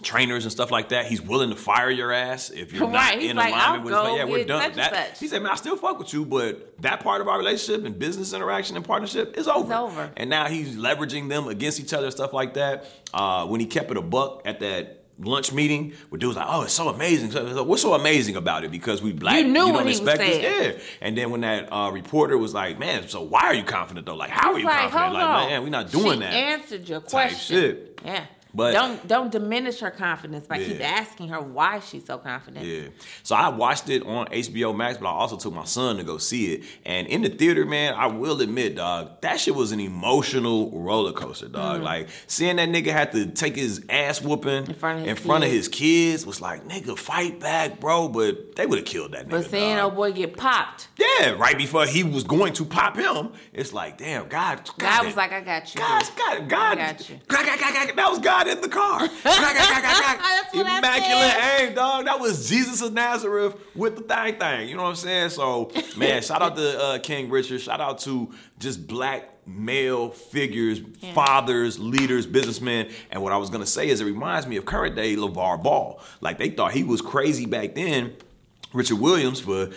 trainers and stuff like that. He's willing to fire your ass if you're not in like, alignment with his. Yeah, we're done. such That, he said, man, I still fuck with you, but that part of our relationship and business interaction and partnership is over. over. And now he's leveraging them against each other stuff like that. Uh, when he kept it a buck at that lunch meeting where dudes like, oh, it's so amazing. So- so What's so amazing about it? Because we black, You knew don't what he was expect this. Yeah. And then when that uh, reporter was like, man, so why are you confident though? Like, how are you like, confident? Like, man, we're not doing she that. answered your question. shit. Yeah. But- don't don't diminish her confidence by keep asking her why she's so confident. Yeah. So I watched it on HBO Max, but I also took my son to go see it. And in the theater, man, I will admit, dog, that shit was an emotional roller coaster, dog. Mm-hmm. Like seeing that nigga had to take his ass whooping In front of his in front of kids. his kids was like, nigga, fight back, bro. But they would have killed that nigga. But seeing dog. old boy get popped, Yeah, right before he was going to pop him, it's like, damn, God. God was like, I got you. God. God, God, I got you. God, God, God, God, that was God in the car. Immaculate aim, dog. That was Jesus of Nazareth with the thing thing. You know what I'm saying? So, man, shout out to uh, King Richard. Shout out to just black male figures, fathers, leaders, businessmen. And what I was gonna say is it reminds me of current day LaVar Ball. Like they thought he was crazy back then, Richard Williams, for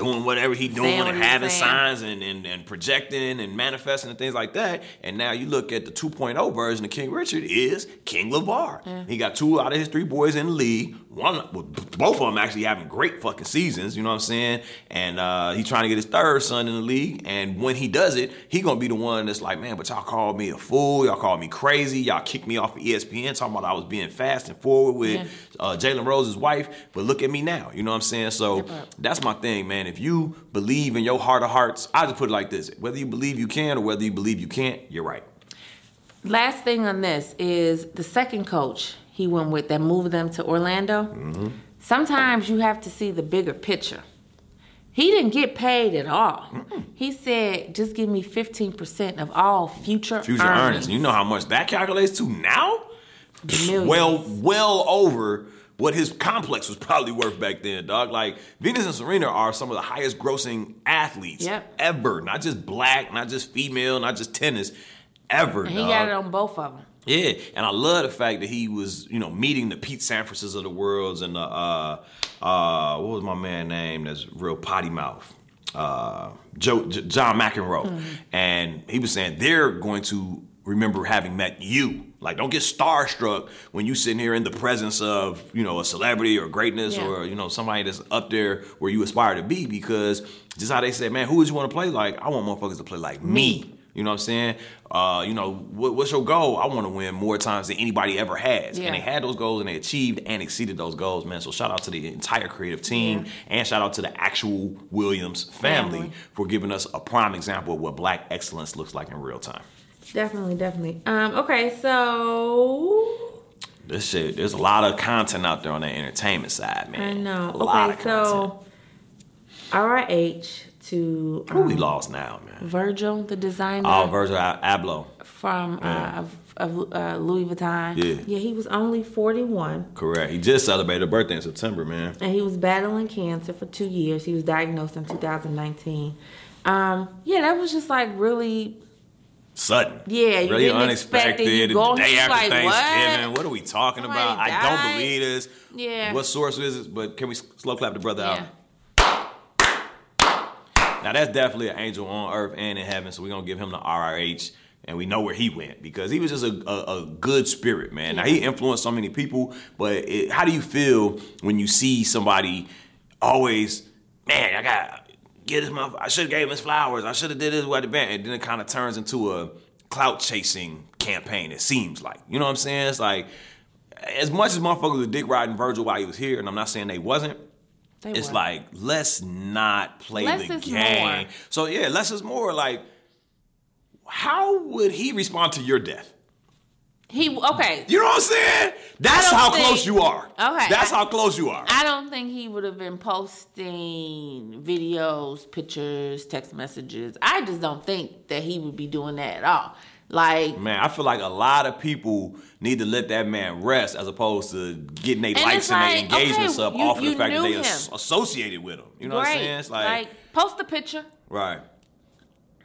doing whatever he doing what and having saying. signs and, and, and projecting and manifesting and things like that. And now you look at the 2.0 version of King Richard is King LaVar. He got two out of his three boys in the league. One, well, both of them actually having great fucking seasons. You know what I'm saying? And uh, he's trying to get his third son in the league. And when he does it, he gonna be the one that's like, man, but y'all called me a fool. Y'all called me crazy. Y'all kicked me off of ESPN talking about I was being fast and forward with Yeah. uh, Jalen Rose's wife. But look at me now. You know what I'm saying? So that's my thing, man. If you believe in your heart of hearts, I just put it like this: whether you believe you can or whether you believe you can't, you're right. Last thing on this is the second coach he went with that moved them to Orlando. Mm-hmm. Sometimes you have to see the bigger picture. He didn't get paid at all. He said, "Just give me fifteen percent of all future, Future earnings. You know how much that calculates to now? Millions. Well, well over what his complex was probably worth back then, dog. Like Venus and Serena are some of the highest grossing athletes Yep. ever. Not just black, not just female, not just tennis, ever. And he dog. got it on both of them. Yeah, and I love the fact that he was, you know, meeting the Pete Sampras of the worlds and the uh uh what was my man name that's real potty mouth? Uh Joe J- John McEnroe. And he was saying they're going to remember having met you. Like don't get starstruck when you sitting here in the presence of, you know, a celebrity or greatness Yeah. or, you know, somebody that's up there where you aspire to be because just how they said, man, who would you want to play like? I want motherfuckers to play like me. You know what I'm saying? Uh, you know, what, what's your goal? I want to win more times than anybody ever has. Yeah. And they had those goals and they achieved and exceeded those goals, man. So shout out to the entire creative team and shout out to the actual Williams family, Family. for giving us a prime example of what black excellence looks like in real time. Definitely, definitely. Um, okay, so This shit, there's a lot of content out there on the entertainment side, man. I know. A lot Okay, so RIH to Who we um, lost now, man? Virgil, the designer Oh, Virgil Abloh. from uh, of, of uh, Louis Vuitton. Yeah. yeah, he was only forty one. Correct. He just celebrated a birthday in September, man. and he was battling cancer for two years. He was diagnosed in 2019. Um, yeah, that was just like really, Sudden. Yeah, you really didn't expect unexpected. it. You the day after like. Thanksgiving. What? are we talking Somebody about? I don't believe this. Yeah. What source is it? But can we slow clap the brother yeah. out? Now that's definitely an angel on earth and in heaven. So we're gonna give him the RRH. And we know where he went because he was just a, a, a good spirit, man. Now he influenced so many people, but it, how do you feel when you see somebody always, man, I got get his mother. I should have gave him his flowers. I should have did this with the band. And then it kind of turns into a clout chasing campaign. It seems like you know what I'm saying. It's like as much as motherfuckers were dick riding Virgil while he was here, and I'm not saying they wasn't. They it's were. like let's not play Less the game. more. So yeah, less is more. Like, how would he respond to your death? he okay. You know what I'm saying? That's how think- close you are. Okay, That's I- how close you are. I don't think he would have been posting videos, pictures, text messages. I just don't think that he would be doing that at all. Like, Man, I feel like a lot of people need to let that man rest as opposed to getting their likes it's and their engagements okay, up you- off of the fact that they him. associated with him. You know what I'm saying? It's like, like, post a picture. right.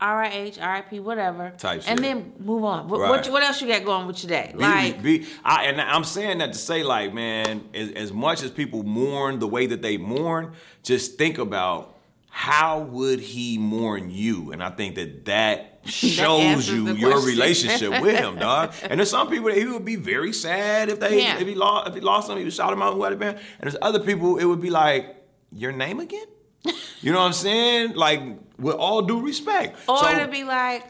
RIH, RIP, whatever. Type And then move on. What, Right. what, what else you got going with your day? Be- Like, be, I, and I'm saying that to say, like, man, as, as much as people mourn the way that they mourn, just think about how would he mourn you, and I think that that shows you your question. relationship with him, dog. And there's some people that he would be very sad if they Yeah. if he lost if he lost him, he would shout him out who had it been. And there's other people it would be like, your name again? You know what I'm saying? Like, with all due respect. or So- to be like,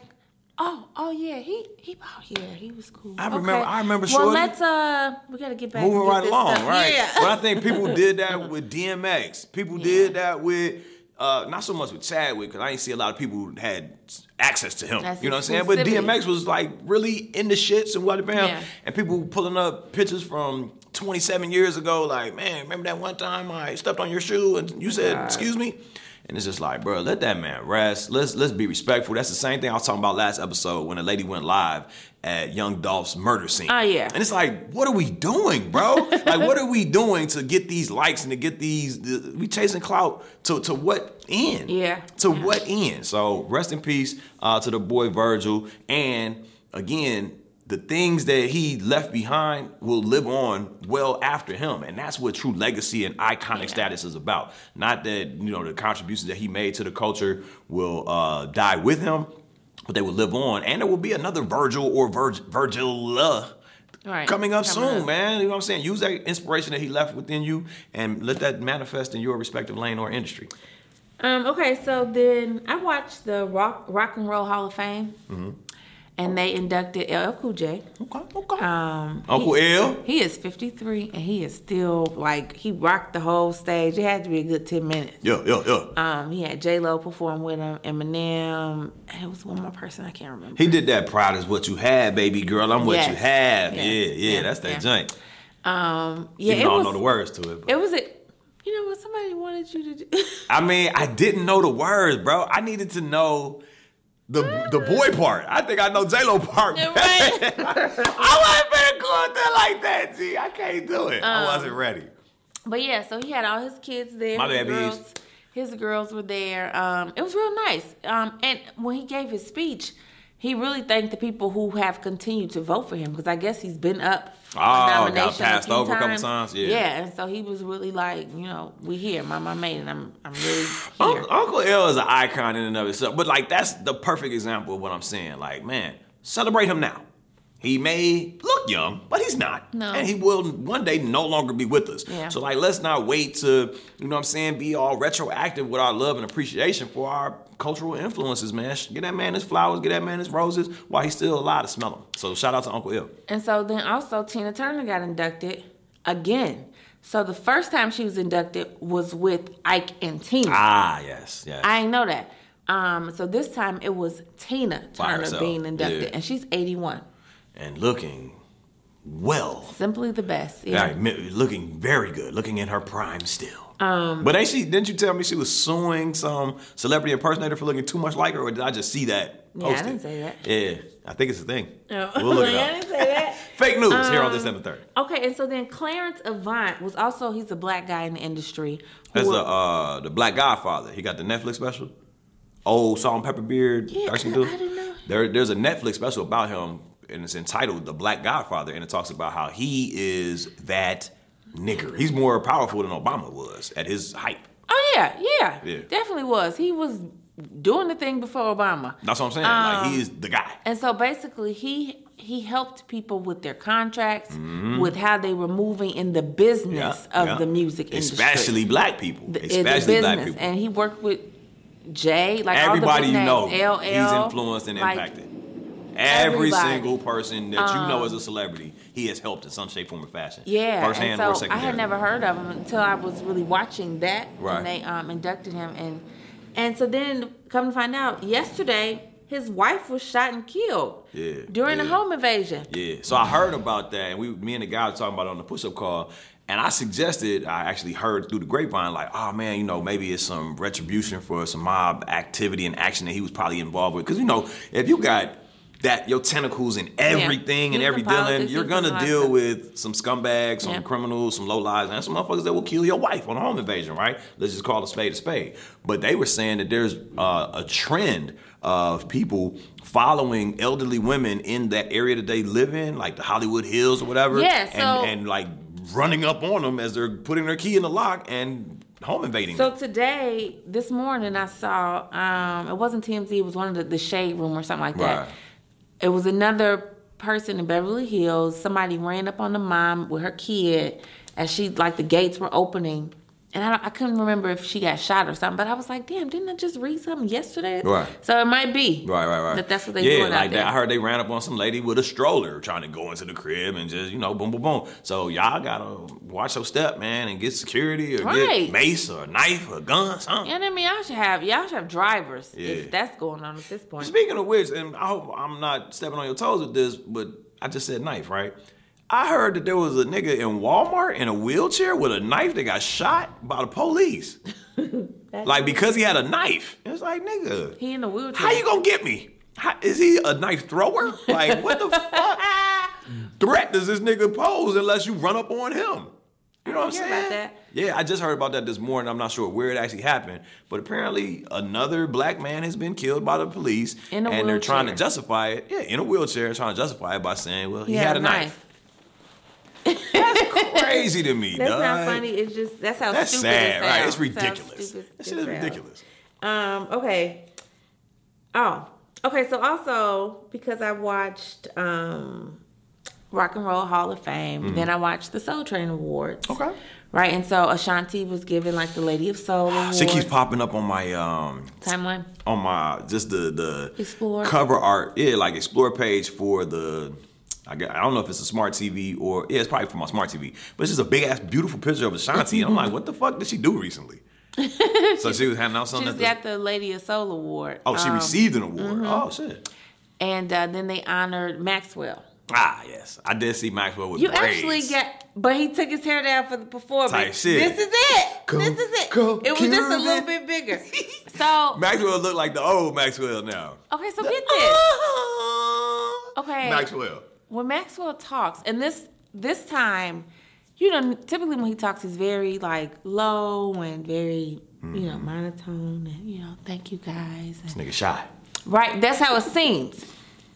oh, oh yeah, he he oh yeah, he was cool. I remember- I remember Well, let's uh, we gotta get back moving right this along, stuff. right? Yeah. But I think people did that with DMX. People did that with uh, not so much with Chadwick because I didn't see a lot of people who had access to him. That's you know what I'm saying? But. DMX was like really in the shits and what bam, Yeah. and people pulling up pictures from 27 years ago, like, man, remember that one time I stepped on your shoe and you said, "Excuse me." And it's just like, bro, let that man rest. Let's let's be respectful. That's the same thing I was talking about last episode when a lady went live at Young Dolph's murder scene. Oh, yeah. And it's like, what are we doing, bro? like, what are we doing to get these likes and to get these? The, we chasing clout to to what end? Yeah. To Yeah. what end? So rest in peace uh, to the boy Virgil. And again, the things that he left behind will live on well after him, and that's what true legacy and iconic Yeah. status is about. Not that you know the contributions that he made to the culture will uh, die with him, but they will live on, and there will be another Virgil or Virg- Virgil. Right. Coming up Coming soon, up. man. You know what I'm saying? Use that inspiration that he left within you and let that manifest in your respective lane or industry. Um, okay, so then I watched the Rock Rock and Roll Hall of Fame, Mm-hmm. And they inducted LL Cool J. Okay, okay. Um, Uncle he, L. He is 53, and he is still like he rocked the whole stage. It had to be a good 10 minutes. Yeah, yeah, yeah. Um, he had J Lo perform with him, Eminem, and it was one more person I can't remember. He did that. Proud is what you had, baby girl. I'm what you have. Yes. Yeah, yeah, Yeah. That's that Yeah. joint. Um, yeah, Even it though I was. don't know the words to it. But. It was a. You know what? Somebody wanted you to do. I mean, I didn't know the words, bro. I needed to know the the boy part. I think I know J Lo part. Yeah, right. I wasn't finna go out there like that. G, I can't do it. I Um, wasn't ready. But yeah, so he had all his kids there. My his girls, his girls were there. Um, it was real nice. Um, and when he gave his speech, he really thanked the people who have continued to vote for him because I guess he's been up for Oh, got passed a few over a couple times. times, yeah. yeah. And so he was really like, you know, we here, my mama made it. I'm, I'm really here. Uncle, Uncle L is an icon in and of itself. But like that's the perfect example of what I'm saying. Like, man, celebrate him now. He may look young, but he's not. No. And he will one day no longer be with us. Yeah. So like let's not wait to, you know what I'm saying, be all retroactive with our love and appreciation for our cultural influences, man. Get that man his flowers, get that man his roses while he's still alive to smell them. So shout out to Uncle L. And so then also Tina Turner got inducted again. So the first time she was inducted was with Ike and Tina. Ah, yes, yes. I didn't know that. Um, so this time it was Tina Turner being inducted, yeah. and she's 81. And looking well. Simply the best. Yeah. Right, looking very good, looking in her prime still. Um, but ain't she? Didn't you tell me she was suing some celebrity impersonator for looking too much like her, or did I just see that? Yeah, I didn't say that. Yeah, I think it's a thing. Oh. We'll look it I up. didn't say that. Fake news here on Um, this seven thirty. Okay, and so then Clarence Avant was also he's a black guy in the industry. That's the uh, the Black Godfather. He got the Netflix special. Old salt and pepper beard. Yeah, I- I didn't know. There, there's a Netflix special about him, and it's entitled "The Black Godfather," and it talks about how he is that nigger. He's more powerful than Obama was at his height. Oh yeah, yeah, Yeah. definitely was. He was doing the thing before Obama. That's what I'm saying. like Um, he is the guy. And so basically, he he helped people with their contracts, with how they were moving in the business Mm-hmm. Yeah, of yeah. the music industry, especially black people, The- especially black people. And he worked with Jay, like Everybody all the you know, LL, he's influenced and like, impacted. Every everybody. single person that you know as a celebrity, he has helped in some shape, form, or fashion. Yeah, firsthand and or so I secondary. had never heard of him until I was really watching that Right. when they um, inducted him, and and so then come to find out, yesterday his wife was shot and killed. Yeah, during yeah. the home invasion. Yeah. So I heard about that, and we, me and the guy were talking about it on the push-up call, and I suggested, I actually heard through the grapevine, like, oh man, you know, maybe it's some retribution for some mob activity and action that he was probably involved with, because you know, if you got that your tentacles in everything and every in dealing, you're gonna deal with some scumbags, some Yeah. criminals, some low lives, and some motherfuckers that will kill your wife on a home invasion, right? Let's just call a spade a spade. But they were saying that there's uh, a trend of people following elderly women in that area that they live in, like the Hollywood Hills or whatever. Yeah, so- and, and like running up on them as they're putting their key in the lock and home invading So today, this morning, I saw um, it wasn't TMZ, it was one of the, the shade room or something like that. It was another person in Beverly Hills. Somebody ran up on the mom with her kid as she like the gates were opening. And I, don't- I couldn't remember if she got shot or something, but I was like, damn, didn't I just read something yesterday? Right. So it might be. Right, right, right. That that's what they yeah, doing like out there. that. I heard they ran up on some lady with a stroller trying to go into the crib and just, you know, boom, boom, boom. So y'all gotta watch your step, man, and get security or Right. get mace or a knife or gun, something. And I mean, y'all should have y'all should have drivers Yeah. if that's going on at this point. Speaking of which, and I hope I'm not stepping on your toes with this, but I just said knife, right? I heard that there was a nigga in Walmart in a wheelchair with a knife that got shot by the police. like because he had a knife. It's like, nigga, He in the wheelchair. how you gonna get me? How, is he a knife thrower? Like what the fuck threat does this nigga pose unless you run up on him? You know what I'm saying? about that. Yeah, I just heard about that this morning. I'm not sure where it actually happened, but apparently another black man has been killed by the police, In a and they're trying to justify it. Yeah, in a wheelchair, trying to justify it by saying, "Well, he, He had, a knife." That's crazy to me, That's dog. not funny. It's just that's how That's stupid sad, it sounds. right? It's ridiculous. stupid That shit is ridiculous. Um. Okay. Oh. Okay. So also because I watched um, Rock and Roll Hall of Fame, then I watched the Soul Train Awards. Okay. Right, and so Ashanti was given like the Lady of Soul award. She keeps popping up on my um timeline. on my just the the Explore. cover art. Yeah, like explore page for the. I, got, I don't know if it's a smart TV or yeah, it's probably from my smart TV. But it's just a big ass beautiful picture of Ashanti, and I'm like, what the fuck did she do recently? so she was handing out She something. just at the- got the Lady of Soul award. oh, she Um, received an award. Oh shit. and uh, then they honored Maxwell. Ah yes, I did see Maxwell with You braids. actually got, but he took his hair down for the performance. Type shit. This is it. Go, this is it. go, it was just a little bit bigger. So Maxwell looked like the old Maxwell now. okay, so get this. Okay. Maxwell. When Maxwell talks, and this this time, you know, typically when he talks, he's very like low and very you know mm-hmm. monotone, and you know, thank you guys. This nigga shy. right, that's how it seems.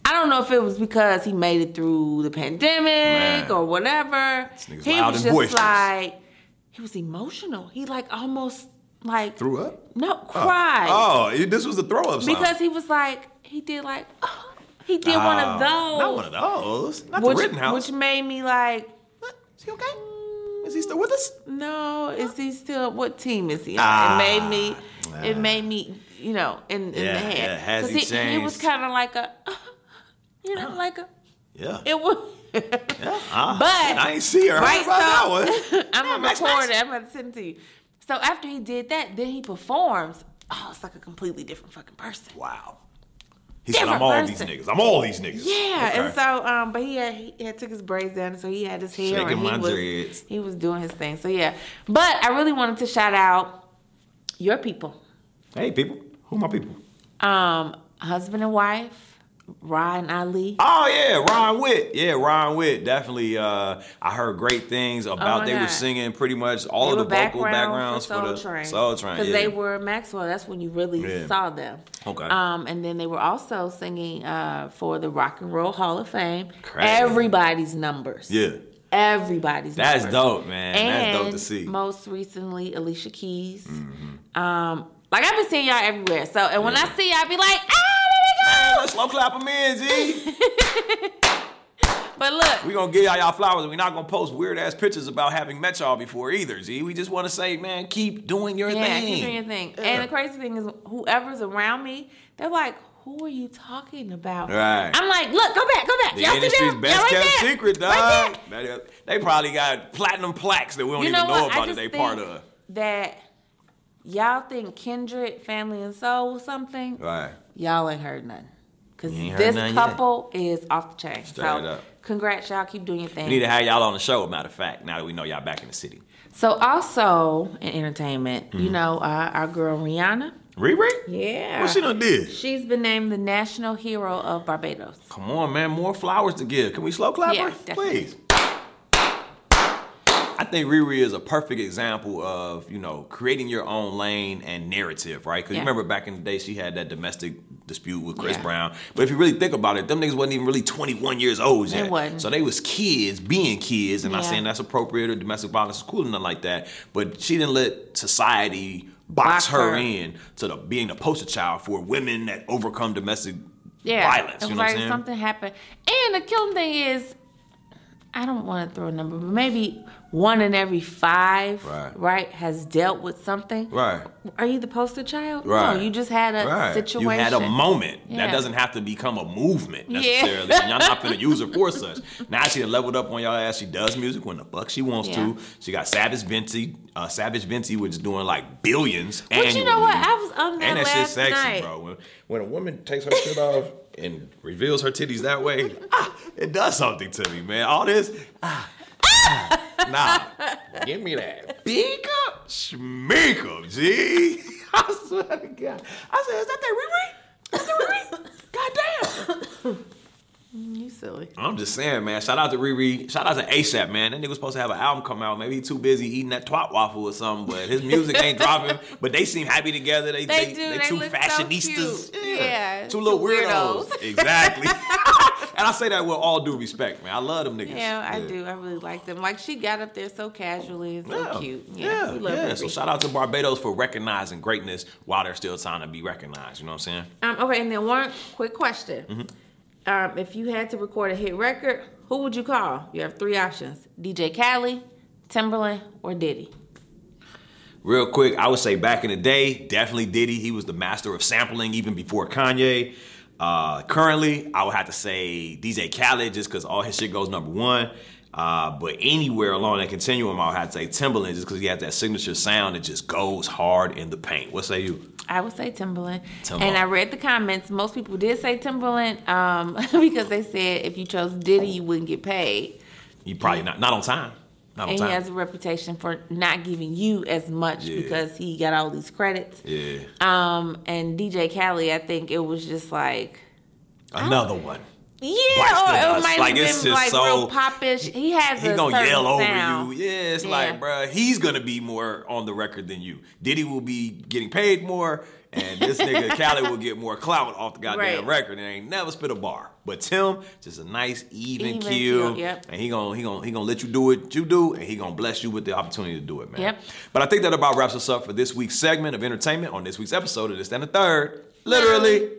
I don't know if it was because he made it through the pandemic Man. or whatever. nigga's He loud was and just boisterous. like he was emotional. He like almost like Threw up. no oh. cried Oh, this was a throw up because he was like he did like uh-huh. He did one of Oh, those. Not one of those. Not which, the Rittenhouse. which made me like, What? Is he okay? Is he still with us? no, is he still? What team is he? on? Ah, it made me, it made me, you know, in, in Yeah, the head. yeah, has 'Cause he he, was kind of like a, you know, like a. Yeah. It was. yeah. Ah, But I ain't see her. Right, about that one. I'm Yeah, gonna record it. I'm gonna send it to you. So after he did that, then he performs. Oh, it's like a completely different fucking person. Wow. He said, I'm all person. these niggas. I'm all these niggas. Yeah, Okay. and so um, but he had he had took his braids down, so he had his hair Shaking and he my was dreads. he was doing his thing. So yeah, but I really wanted to shout out your people, Hey, people. Who my people? um, husband and wife, Ryan Ali. Oh yeah, Ryan Witt. Yeah, Ryan Witt. Definitely. Uh, I heard great things about. Oh, they were singing pretty much all They of the vocal background backgrounds for, Soul the Train. Soul Train. because yeah. they were Maxwell. That's when you really Yeah. saw them. Okay. Um, and then they were also singing uh, for the Rock and Roll Hall of Fame. Crazy. Everybody's numbers. Yeah. Everybody's That's numbers. dope, man. And That's dope to see. Mm-hmm. most recently, Alicia Keys. Um, like I've been seeing y'all everywhere. So, and when I see y'all, I be like, ah, there we go. Let's slow clap them in, G. But look, We're gonna give y'all y'all flowers. We're not gonna post weird ass pictures about having met y'all before either. Z, we just want to say, man, keep doing your yeah, thing. keep doing your thing. Yeah. And the crazy thing is, whoever's around me, they're like, "Who are you talking about?" Right. I'm like, "Look, go back, go back. The Y'all industry's best Y'all right kept there. secret, Right dog. there. They, probably got platinum plaques that we don't You even know know what? I about that they part of. that y'all think kindred, family, and soul something. Right. Y'all ain't heard nothing. Cause You ain't heard this nothing yet. couple is off the chain. Straight so up. congrats, y'all. Keep doing your thing. We need to have y'all on the show. Matter of fact, now that we know y'all back in the city. So also in entertainment, you Mm-hmm. know, uh, our girl Rihanna. Riri? Yeah. What she done did? She's been named the national hero of Barbados. Come on, man. More flowers to give. Can we slow clap Yeah, her? Please. I think Riri is a perfect example of, you know, creating your own lane and narrative, right? Because Yeah. you remember back in the day, she had that domestic dispute with Chris Yeah. Brown. But if you really think about it, them niggas wasn't even really 21 years old They yet. wasn't. So they was kids being kids. And I'm not saying that's appropriate or domestic violence is cool or nothing like that. But she didn't let society box Box her her. in to the, being the poster child for women that overcome domestic Yeah. violence. You know what like I'm saying? something happened. And the killing thing is, I don't want to throw a number, but maybe one in every five, Right. has dealt with something. Right. Are you the poster child? Right. No, you just had a Right. situation. You had a moment. That doesn't have to become a movement necessarily. Yeah. Y'all not gonna use her for such. Now she leveled up on y'all ass. She does music when the fuck she wants Yeah. to. She got Savage Fenty, uh, Savage Fenty, which is doing like billions. But you know what? I was on that and that shit last sexy, night. bro. When, when a woman takes her shit off and reveals her titties that way, ah, it does something to me, man. All this, ah, nah, give me that. Big up, schmeek up, G. I swear to God. I said, is that that Riri? Is that Riri? Goddamn. You silly. I'm just saying, man. Shout out to Riri. Shout out to ASAP, man. That nigga was supposed to have an album come out. Maybe he too busy eating that twat waffle or something, but his music ain't dropping. But they seem happy together. They, They they, do. They, They two look so fashionistas. cute. Yeah. Two little Two weirdos. weirdos. Exactly. and I say that with all due respect, man. I love them niggas. Yeah, I do. I really like them. Like she got up there so casually and so Yeah, cute. yeah, Yeah, love yeah. So shout out to Barbados for recognizing greatness while they're still trying to be recognized. You know what I'm saying? Um, okay, and then one quick question. Mm-hmm. Um, if you had to record a hit record, who would you call? You have three options: DJ Khaled, Timbaland, or Diddy. Real quick, I would say back in the day, definitely Diddy. He was the master of sampling even before Kanye. Uh, currently, I would have to say DJ Khaled just because all his shit goes number one. Uh, but anywhere along that continuum, I would have to say Timbaland just because he has that signature sound that just goes hard in the paint. What say you? I would say Timbaland. Timbaland. And I read the comments. Most people did say Timbaland um, because they said if you chose Diddy, you wouldn't get paid. You probably not not on time. Not on And he has a reputation for not giving you as much Yeah. because he got all these credits. yeah, Um, and DJ Khaled, I think it was just like another one. Yeah, or it might Like, have it's been like so- real popish. He has He a gonna yell over you. Yeah, it's Yeah. like, bruh, he's gonna be more on the record than you. Diddy will be getting paid more, and this nigga Khaled will get more clout off the goddamn Right. record. And ain't never spit a bar. But Tim, just a nice even, Even kill, yep. and he gonna he gonna he gonna let you do what you do, and he gonna bless you with the opportunity to do it, man. Yep. But I think that about wraps us up for this week's segment of entertainment on this week's episode of This Then the Third. Literally.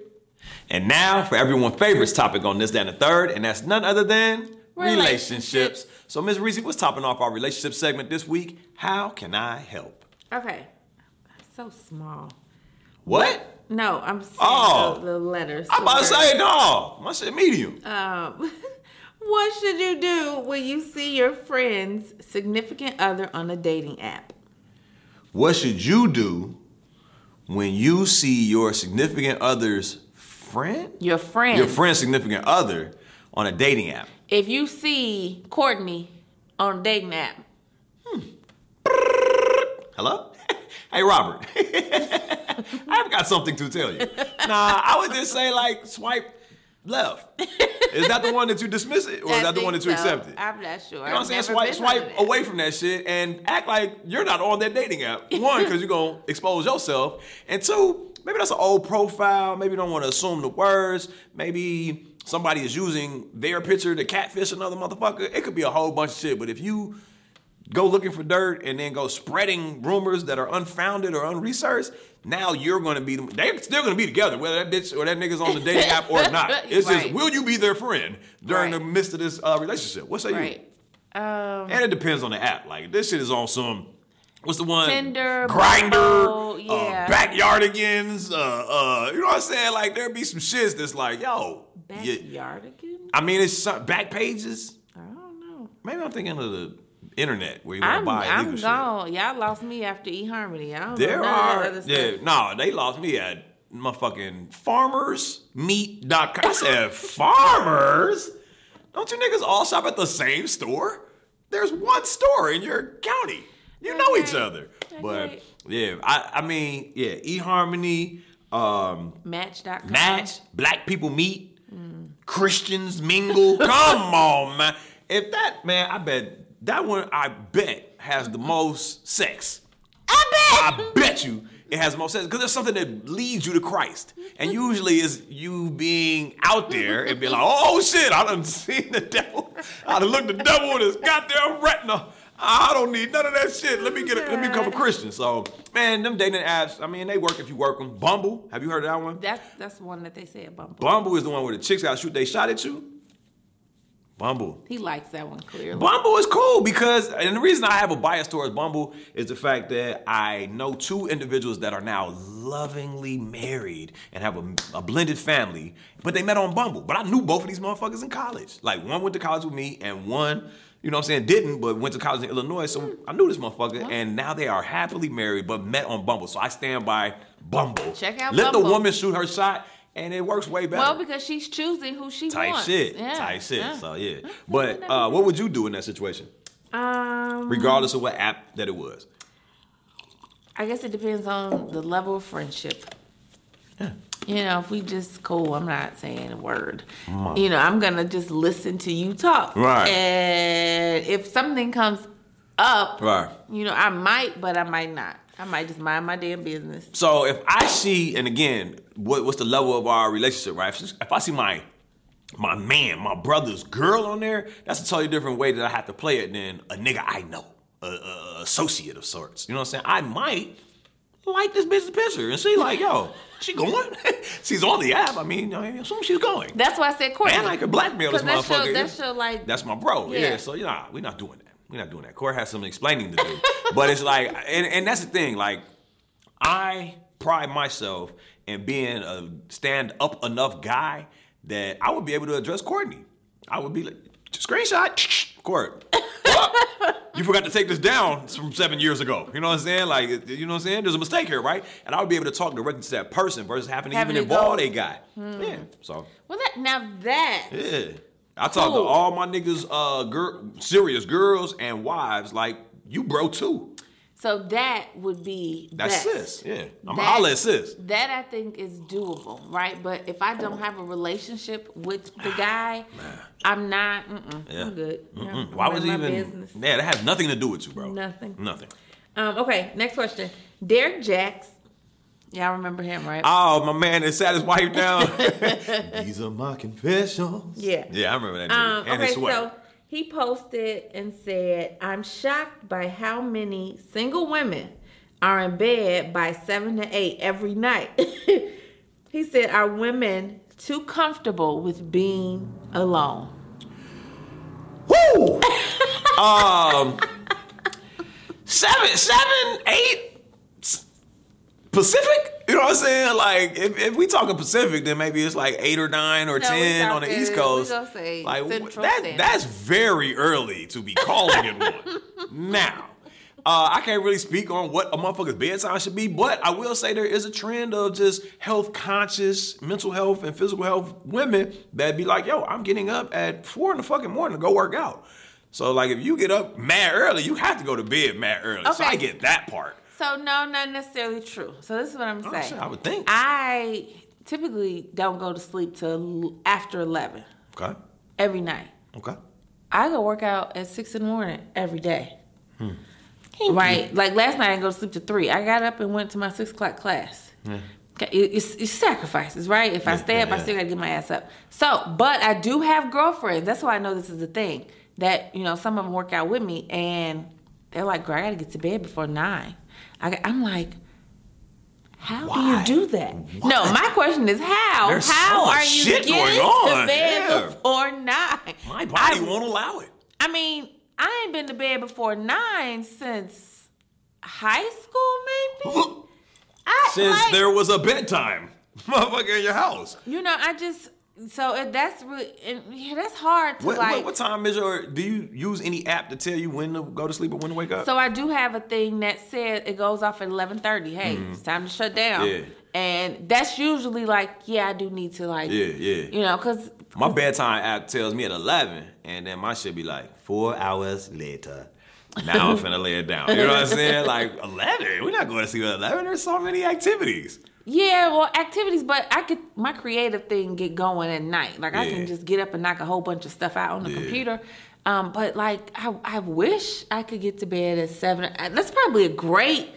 And now for everyone's favorite topic on this, that, and the third, and that's none other than relationships. Relationships. So, Ms. Reese, what's topping off our relationship segment this week? How can I help? Okay, so small. What? No, I'm saying Oh. the, the letters. I'm about to say no. My shit medium. Um, what should you do when you see your friend's significant other on a dating app? What should you do when you see your significant other's friend? Your friend. Your friend's significant other on a dating app. If you see Courtney on a dating app, hmm. Hello? hey, Robert. I've got something to tell you. Nah, I would just say, like, swipe left. Is that the one that you dismiss it, or is that the one that you so. accept it? I'm not sure. You know what I'm saying? Swipe, swipe away from that shit and act like you're not on that dating app. One, because you're gonna expose yourself, and two, maybe that's an old profile. Maybe you don't want to assume the words. Maybe somebody is using their picture to catfish another motherfucker. It could be a whole bunch of shit. But if you go looking for dirt and then go spreading rumors that are unfounded or unresearched, now you're going to be, they're still going to be together, whether that bitch or that nigga's on the dating app or not. It's just, will you be their friend during Right. the midst of this uh, relationship? What say you? Um, And it depends on the app. Like this shit is on some. What's the one? Tinder, Grindr, Bumble, uh, yeah. backyardigans. Uh, uh, you know what I'm saying? Like there'd be some shits that's like, yo, yeah. Backyardigans? I mean, it's some back pages. I don't know. Maybe I'm thinking of the internet where you want to buy I'm shit. gone. Y'all lost me after eHarmony. I don't There know are, yeah, no, they lost me at motherfucking farmersmeat.com. I said, farmers? Don't you niggas all shop at the same store? There's one store in your county. You know each other. But yeah, I, I mean, yeah, eHarmony, um, Match.com. Match, Black People Meet, Christians Mingle. Come on, man. If that, man, I bet that one, I bet, has the most sex. I bet. I bet you it has the most sex because there's something that leads you to Christ, and usually is you being out there and be like, "Oh shit, I done seen the devil. I done looked the devil in his goddamn retina. I don't need none of that shit. Let me get, a, let me become a Christian." So, man, them dating apps. I mean, they work if you work them. Bumble, have you heard of that one? That's that's the one that they said Bumble. Bumble is the one where the chicks got shoot they shot at you. Bumble. He likes that one clearly. Bumble is cool because, and the reason I have a bias towards Bumble is the fact that I know two individuals that are now lovingly married and have a, a blended family, but they met on Bumble. But I knew both of these motherfuckers in college. Like one went to college with me and one, you know what I'm saying, didn't, but went to college in Illinois. So I knew this motherfucker, and now they are happily married, but met on Bumble. So I stand by Bumble. Check out Bumble. Let the woman shoot her shot, and it works way better well, because she's choosing who she type wants. shit, Yeah, type shit. yeah. So yeah, but uh, what would you do in that situation, Um, regardless of what app that it was? I guess it depends on the level of friendship. You know, if we just cool, I'm not saying a word. You know, I'm gonna just listen to you talk. Right. And if something comes up, Right. you know, I might, but I might not. I might just mind my damn business. So if I see, and again, what, what's the level of our relationship, right? If, if I see my my man, my brother's girl on there, that's a totally different way that I have to play it than a nigga I know, a, a associate of sorts. You know what I'm saying? I might like this bitch's picture and see like, yo, she going? she's on the app. I mean, I assume she's going. That's why I said Courtney. And I could blackmail this 'Cause that motherfucker. show- that show, like- that's my bro. Yeah. Yeah. So you know, we're not doing that. We're not doing that. Court has some explaining to do. but it's like, and, and that's the thing. Like, I pride myself in being a stand up enough guy that I would be able to address Courtney. I would be like, screenshot, Court. You forgot to take this down from seven years ago. You know what I'm saying? Like, you know what I'm saying? There's a mistake here, right? And I would be able to talk directly to that person versus having to Having even involve a guy. Yeah. So Well, that now that yeah. I talk to all my niggas, uh, girl, serious girls and wives, like you, bro, too. so that would be That's best. sis. Yeah, I'm That- holla at sis. That I think is doable, right? But if I don't have a relationship with the guy, I'm not. Mm-mm, Yeah. I'm good. Yeah, Mm, Why I'm was in it even? business. Yeah, that has nothing to do with you, bro. Nothing. Nothing. Um, okay, next question. Derrick Jaxn. Y'all remember him, right? Oh, my man that sat his wife down. These are my confessions. Yeah. Yeah, I remember that. Um, and okay, his sweat. so he posted and said, I'm shocked by how many single women are in bed by seven to eight every night. he said, Are women too comfortable with being alone? Woo! um, seven, seven, eight, Pacific. You know what I'm saying? Like, if, if we talking Pacific, then maybe it's like eight or nine or No, ten on the talking- East Coast. say like Central that, Standard. that's very early to be calling it one. Now. Uh, I can't really speak on what a motherfucker's bedtime should be, but I will say there is a trend of just health conscious, mental health and physical health women that be like, yo, I'm getting up at four in the fucking morning to go work out. So like if you get up mad early, you have to go to bed mad early. So Okay. I get that part. So no, not necessarily true. So this is what I'm Oh, saying. shit, I would think. I typically don't go to sleep till after eleven Okay. every night. Okay. I go work out at six in the morning every day. Hmm. Right, like last night I didn't go to sleep to three. I got up and went to my six o'clock class. It- It's, it's sacrifices, right? If I Yeah, stay up, yeah, I still gotta get my ass up. So, but I do have girlfriends. That's why I know this is a thing. That you know, some of them work out with me, and they're like, "Girl, I gotta get to bed before nine. I, I'm like, how Why? do you do that? No, my question is how? There's so how much are you shit getting going on. to bed Yeah. before nine? My body I, won't allow it. I mean, I ain't been to bed before nine since high school, maybe. I, Since like, there was a bedtime, motherfucker, in your house. you know, I just so it, that's really yeah, that's hard to What, like. what, what time is your? Do you use any app to tell you when to go to sleep or when to wake up? So I do have a thing that says it goes off at eleven thirty. Hey, it's time to shut down. Mm-hmm. Yeah. And that's usually like, yeah, I do need to like, yeah, yeah. you know, because My bedtime app tells me at 11, and then my shit be like, four hours later. Now I'm finna lay it down. You know what I'm saying? Like, 11? We're not going to sleep at 11. There's so many activities. yeah, well, activities, but I could my creative thing get going at night. Like I Yeah. can just get up and knock a whole bunch of stuff out on the Yeah. computer. Um, but like I, I wish I could get to bed at seven. That's probably a great.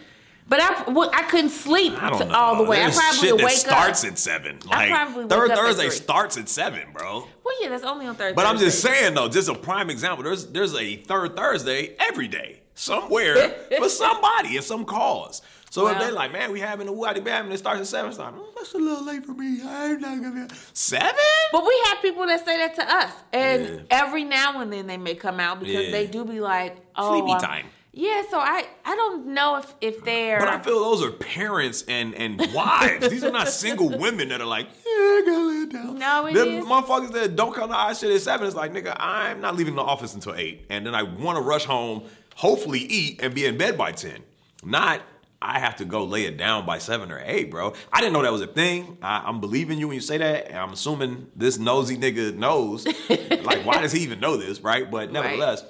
But I, well, I couldn't sleep I don't to know. all the way. There's I probably shit that wake starts up. at 7. I Like, third Thursday starts at 7, bro. Well, yeah, that's only on Thursday. But I'm just saying, though, just a prime example. There's there's a third Thursday every day, somewhere, for somebody, in some cause. So if they're like, man, we having a Waddy Bam and it starts at 7, it's like, mm, that's a little late for me. I'm not going to be. 7? But we have people that say that to us, and Yeah. every now and then they may come out because Yeah. they do be like, "Oh, Sleepy I'm- time. Yeah, so I I don't know if if they're. But I feel those are parents and and wives. These are not single women that are like, yeah, I gotta lay it down. No, it Them is. motherfuckers that don't come to our shit at seven. It's like, nigga, I'm not leaving the office until eight, and then I want to rush home, hopefully eat, and be in bed by ten. Not. I have to go lay it down by seven or eight, bro. I didn't know that was a thing. I, I'm believing you when you say that, and I'm assuming this nosy nigga knows. like, why does he even know this, right? But nevertheless,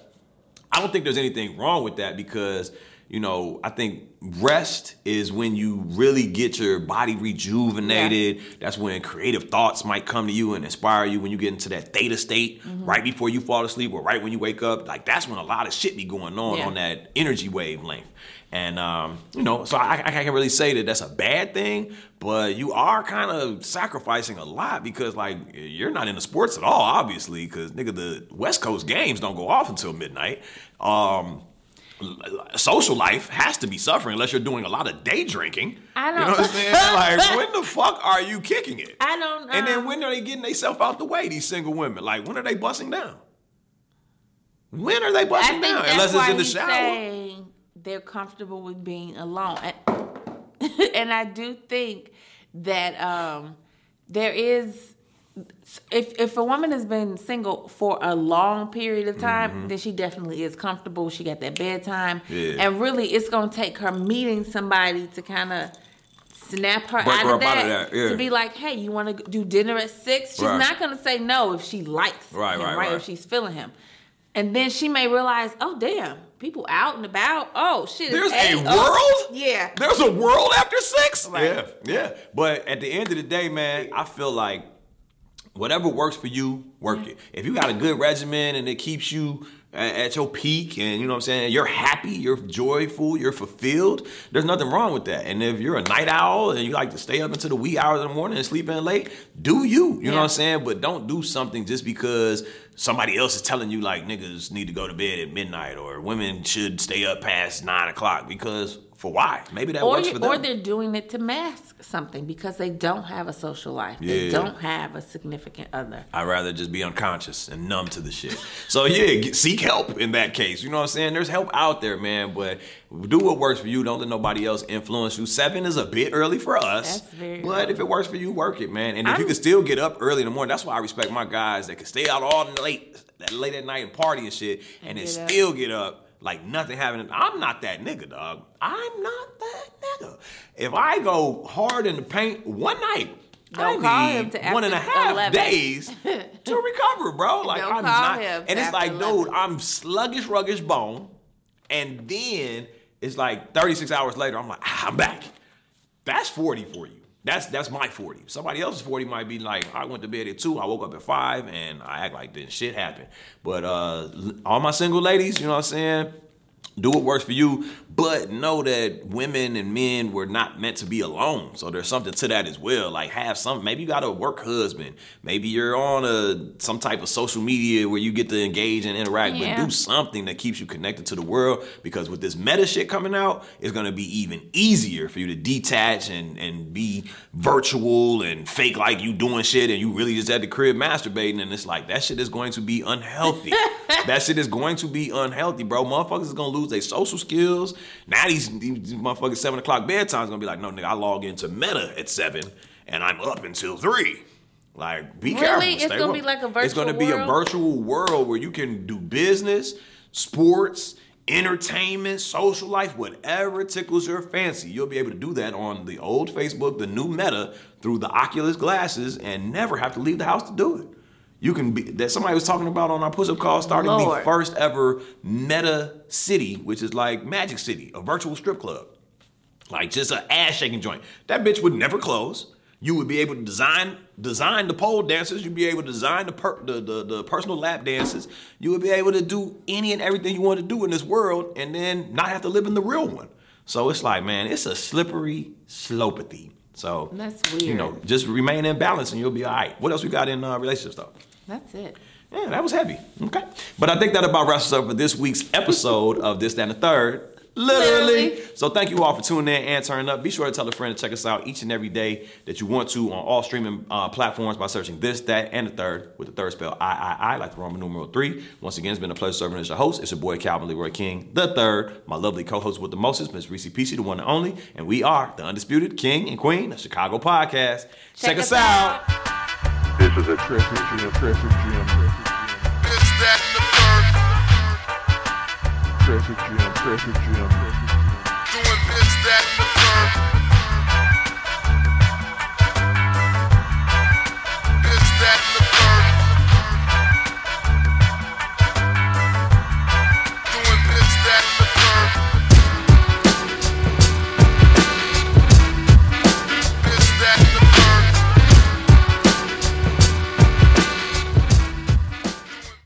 I don't think there's anything wrong with that because, you know, I think rest is when you really get your body rejuvenated. That's when creative thoughts might come to you and inspire you when you get into that theta state mm-hmm. right before you fall asleep or right when you wake up. Like that's when a lot of shit be going on Yeah. on that energy wavelength. And um, you know, so I, I can't really say that that's a bad thing, but you are kind of sacrificing a lot because like you're not into sports at all, obviously, because nigga, the West Coast games don't go off until midnight. Um, social life has to be suffering unless you're doing a lot of day drinking. I You know don't- what I'm saying? Like, when the fuck are you kicking it? I don't. Know. And then um, when are they getting themselves out the way? These single women, like, when are they busting down? When are they busting down? Unless it's in the shower. They're comfortable with being alone, and, and I do think that um, there is. If if a woman has been single for a long period of time, then she definitely is comfortable. She got that bedtime, Mm-hmm. Yeah. and really, it's gonna take her meeting somebody to kind of snap her, out, her of up out that, of that, yeah. to be like, "Hey, you want to do dinner at 6? She's Right. not gonna say no if she likes Right, him, right, right? right. If she's feeling him, and then she may realize, "Oh, damn, people out and about. Oh shit, There's it's a eight. Oh, world? yeah, There's a world after six? Right. Yeah, yeah. But at the end of the day, man, I feel like whatever works for you, work it. If you got a good regimen and it keeps you at your peak and you know what I'm saying, you're happy, you're joyful, you're fulfilled, there's nothing wrong with that. And if you're a night owl and you like to stay up into the wee hours of the morning and sleep in late, do you. You know what I'm saying? But don't do something just because somebody else is telling you like niggas need to go to bed at midnight or women should stay up past nine o'clock because for why? Maybe that or works you, for them. or they're doing it to mask something because they don't have a social life. They don't have a significant other. I'd rather just be unconscious and numb to the shit. So yeah, get, seek help in that case. You know what I'm saying? There's help out there, man. But do what works for you. Don't let nobody else influence you. Seven is a bit early for us. That's very But early. if it works for you, work it, man. And if you I'm- can still get up early in the morning, that's why I respect my guys that can stay out all late, late at night and party and shit, and, then get up. still get up. Like nothing happening. I'm not that nigga, dog. I'm not that nigga. If I go hard in the paint one night, Don't I need one after half 11. days to recover, bro. Like Don't I'm not, and it's like, 11. dude, I'm sluggish, ruggish bone, and then it's like 36 hours later, I'm like, ah, I'm back. That's 40 for you. That's that's my 40. Somebody else's 40 might be like, I went to bed at two, I woke up at five, and I act like then shit happened. But uh all my single ladies, you know what I'm saying? Do what works for you, but know that women and men were not meant to be alone. So there's something to that as well. Like have some maybe you got a work husband. Maybe you're on a some type of social media where you get to engage and interact, Yeah. but do something that keeps you connected to the world because with this meta shit coming out, it's gonna be even easier for you to detach and, and be virtual and fake like you doing shit and you really just at the crib masturbating and it's like that shit is going to be unhealthy. that shit is going to be unhealthy, bro. Motherfuckers is gonna lose their social skills. Now these, these motherfuckers seven o'clock bedtime is gonna be like, no nigga, I log into Meta at seven and I'm up until three. Like, be Really? careful. It's gonna be like a virtual. It's gonna be a virtual world where you can do business, sports, entertainment, social life, whatever tickles your fancy. You'll be able to do that on the old Facebook, the new Meta, through the Oculus glasses, and never have to leave the house to do it. You can be that somebody was talking about on our push-up call, starting Lord. the first ever Meta City, which is like Magic City, a virtual strip club like just an ass shaking joint. That bitch would never close. You would be able to design design the pole dances. You'd be able to design the, per, the, the the personal lap dances. You would be able to do any and everything you want to do in this world, and then not have to live in the real one. So it's like, man, it's a slippery slopathy. So That's You know, just remain in balance, and you'll be all right. What else we got in uh, relationships though? That's it. Yeah, that was heavy. Okay. But I think that about wraps us up for this week's episode of This, That, and the Third. Literally. Literally. So thank you all for tuning in and turning up. Be sure to tell a friend to check us out each and every day that you want to on all streaming uh, platforms by searching This, That, and the Third with the third spell I, I, I, like the Roman numeral three. Once again, it's been a pleasure serving as your host. It's your boy Calvin Leroy King, the third. My lovely co-host with the mostest, Miss Rici Pieci, the one and only. And we are the undisputed king and queen of Chicago podcast. Check, us out. This is a Treasure Jam, Treasure Jam, Treasure Jam. Doing this, that, and the third.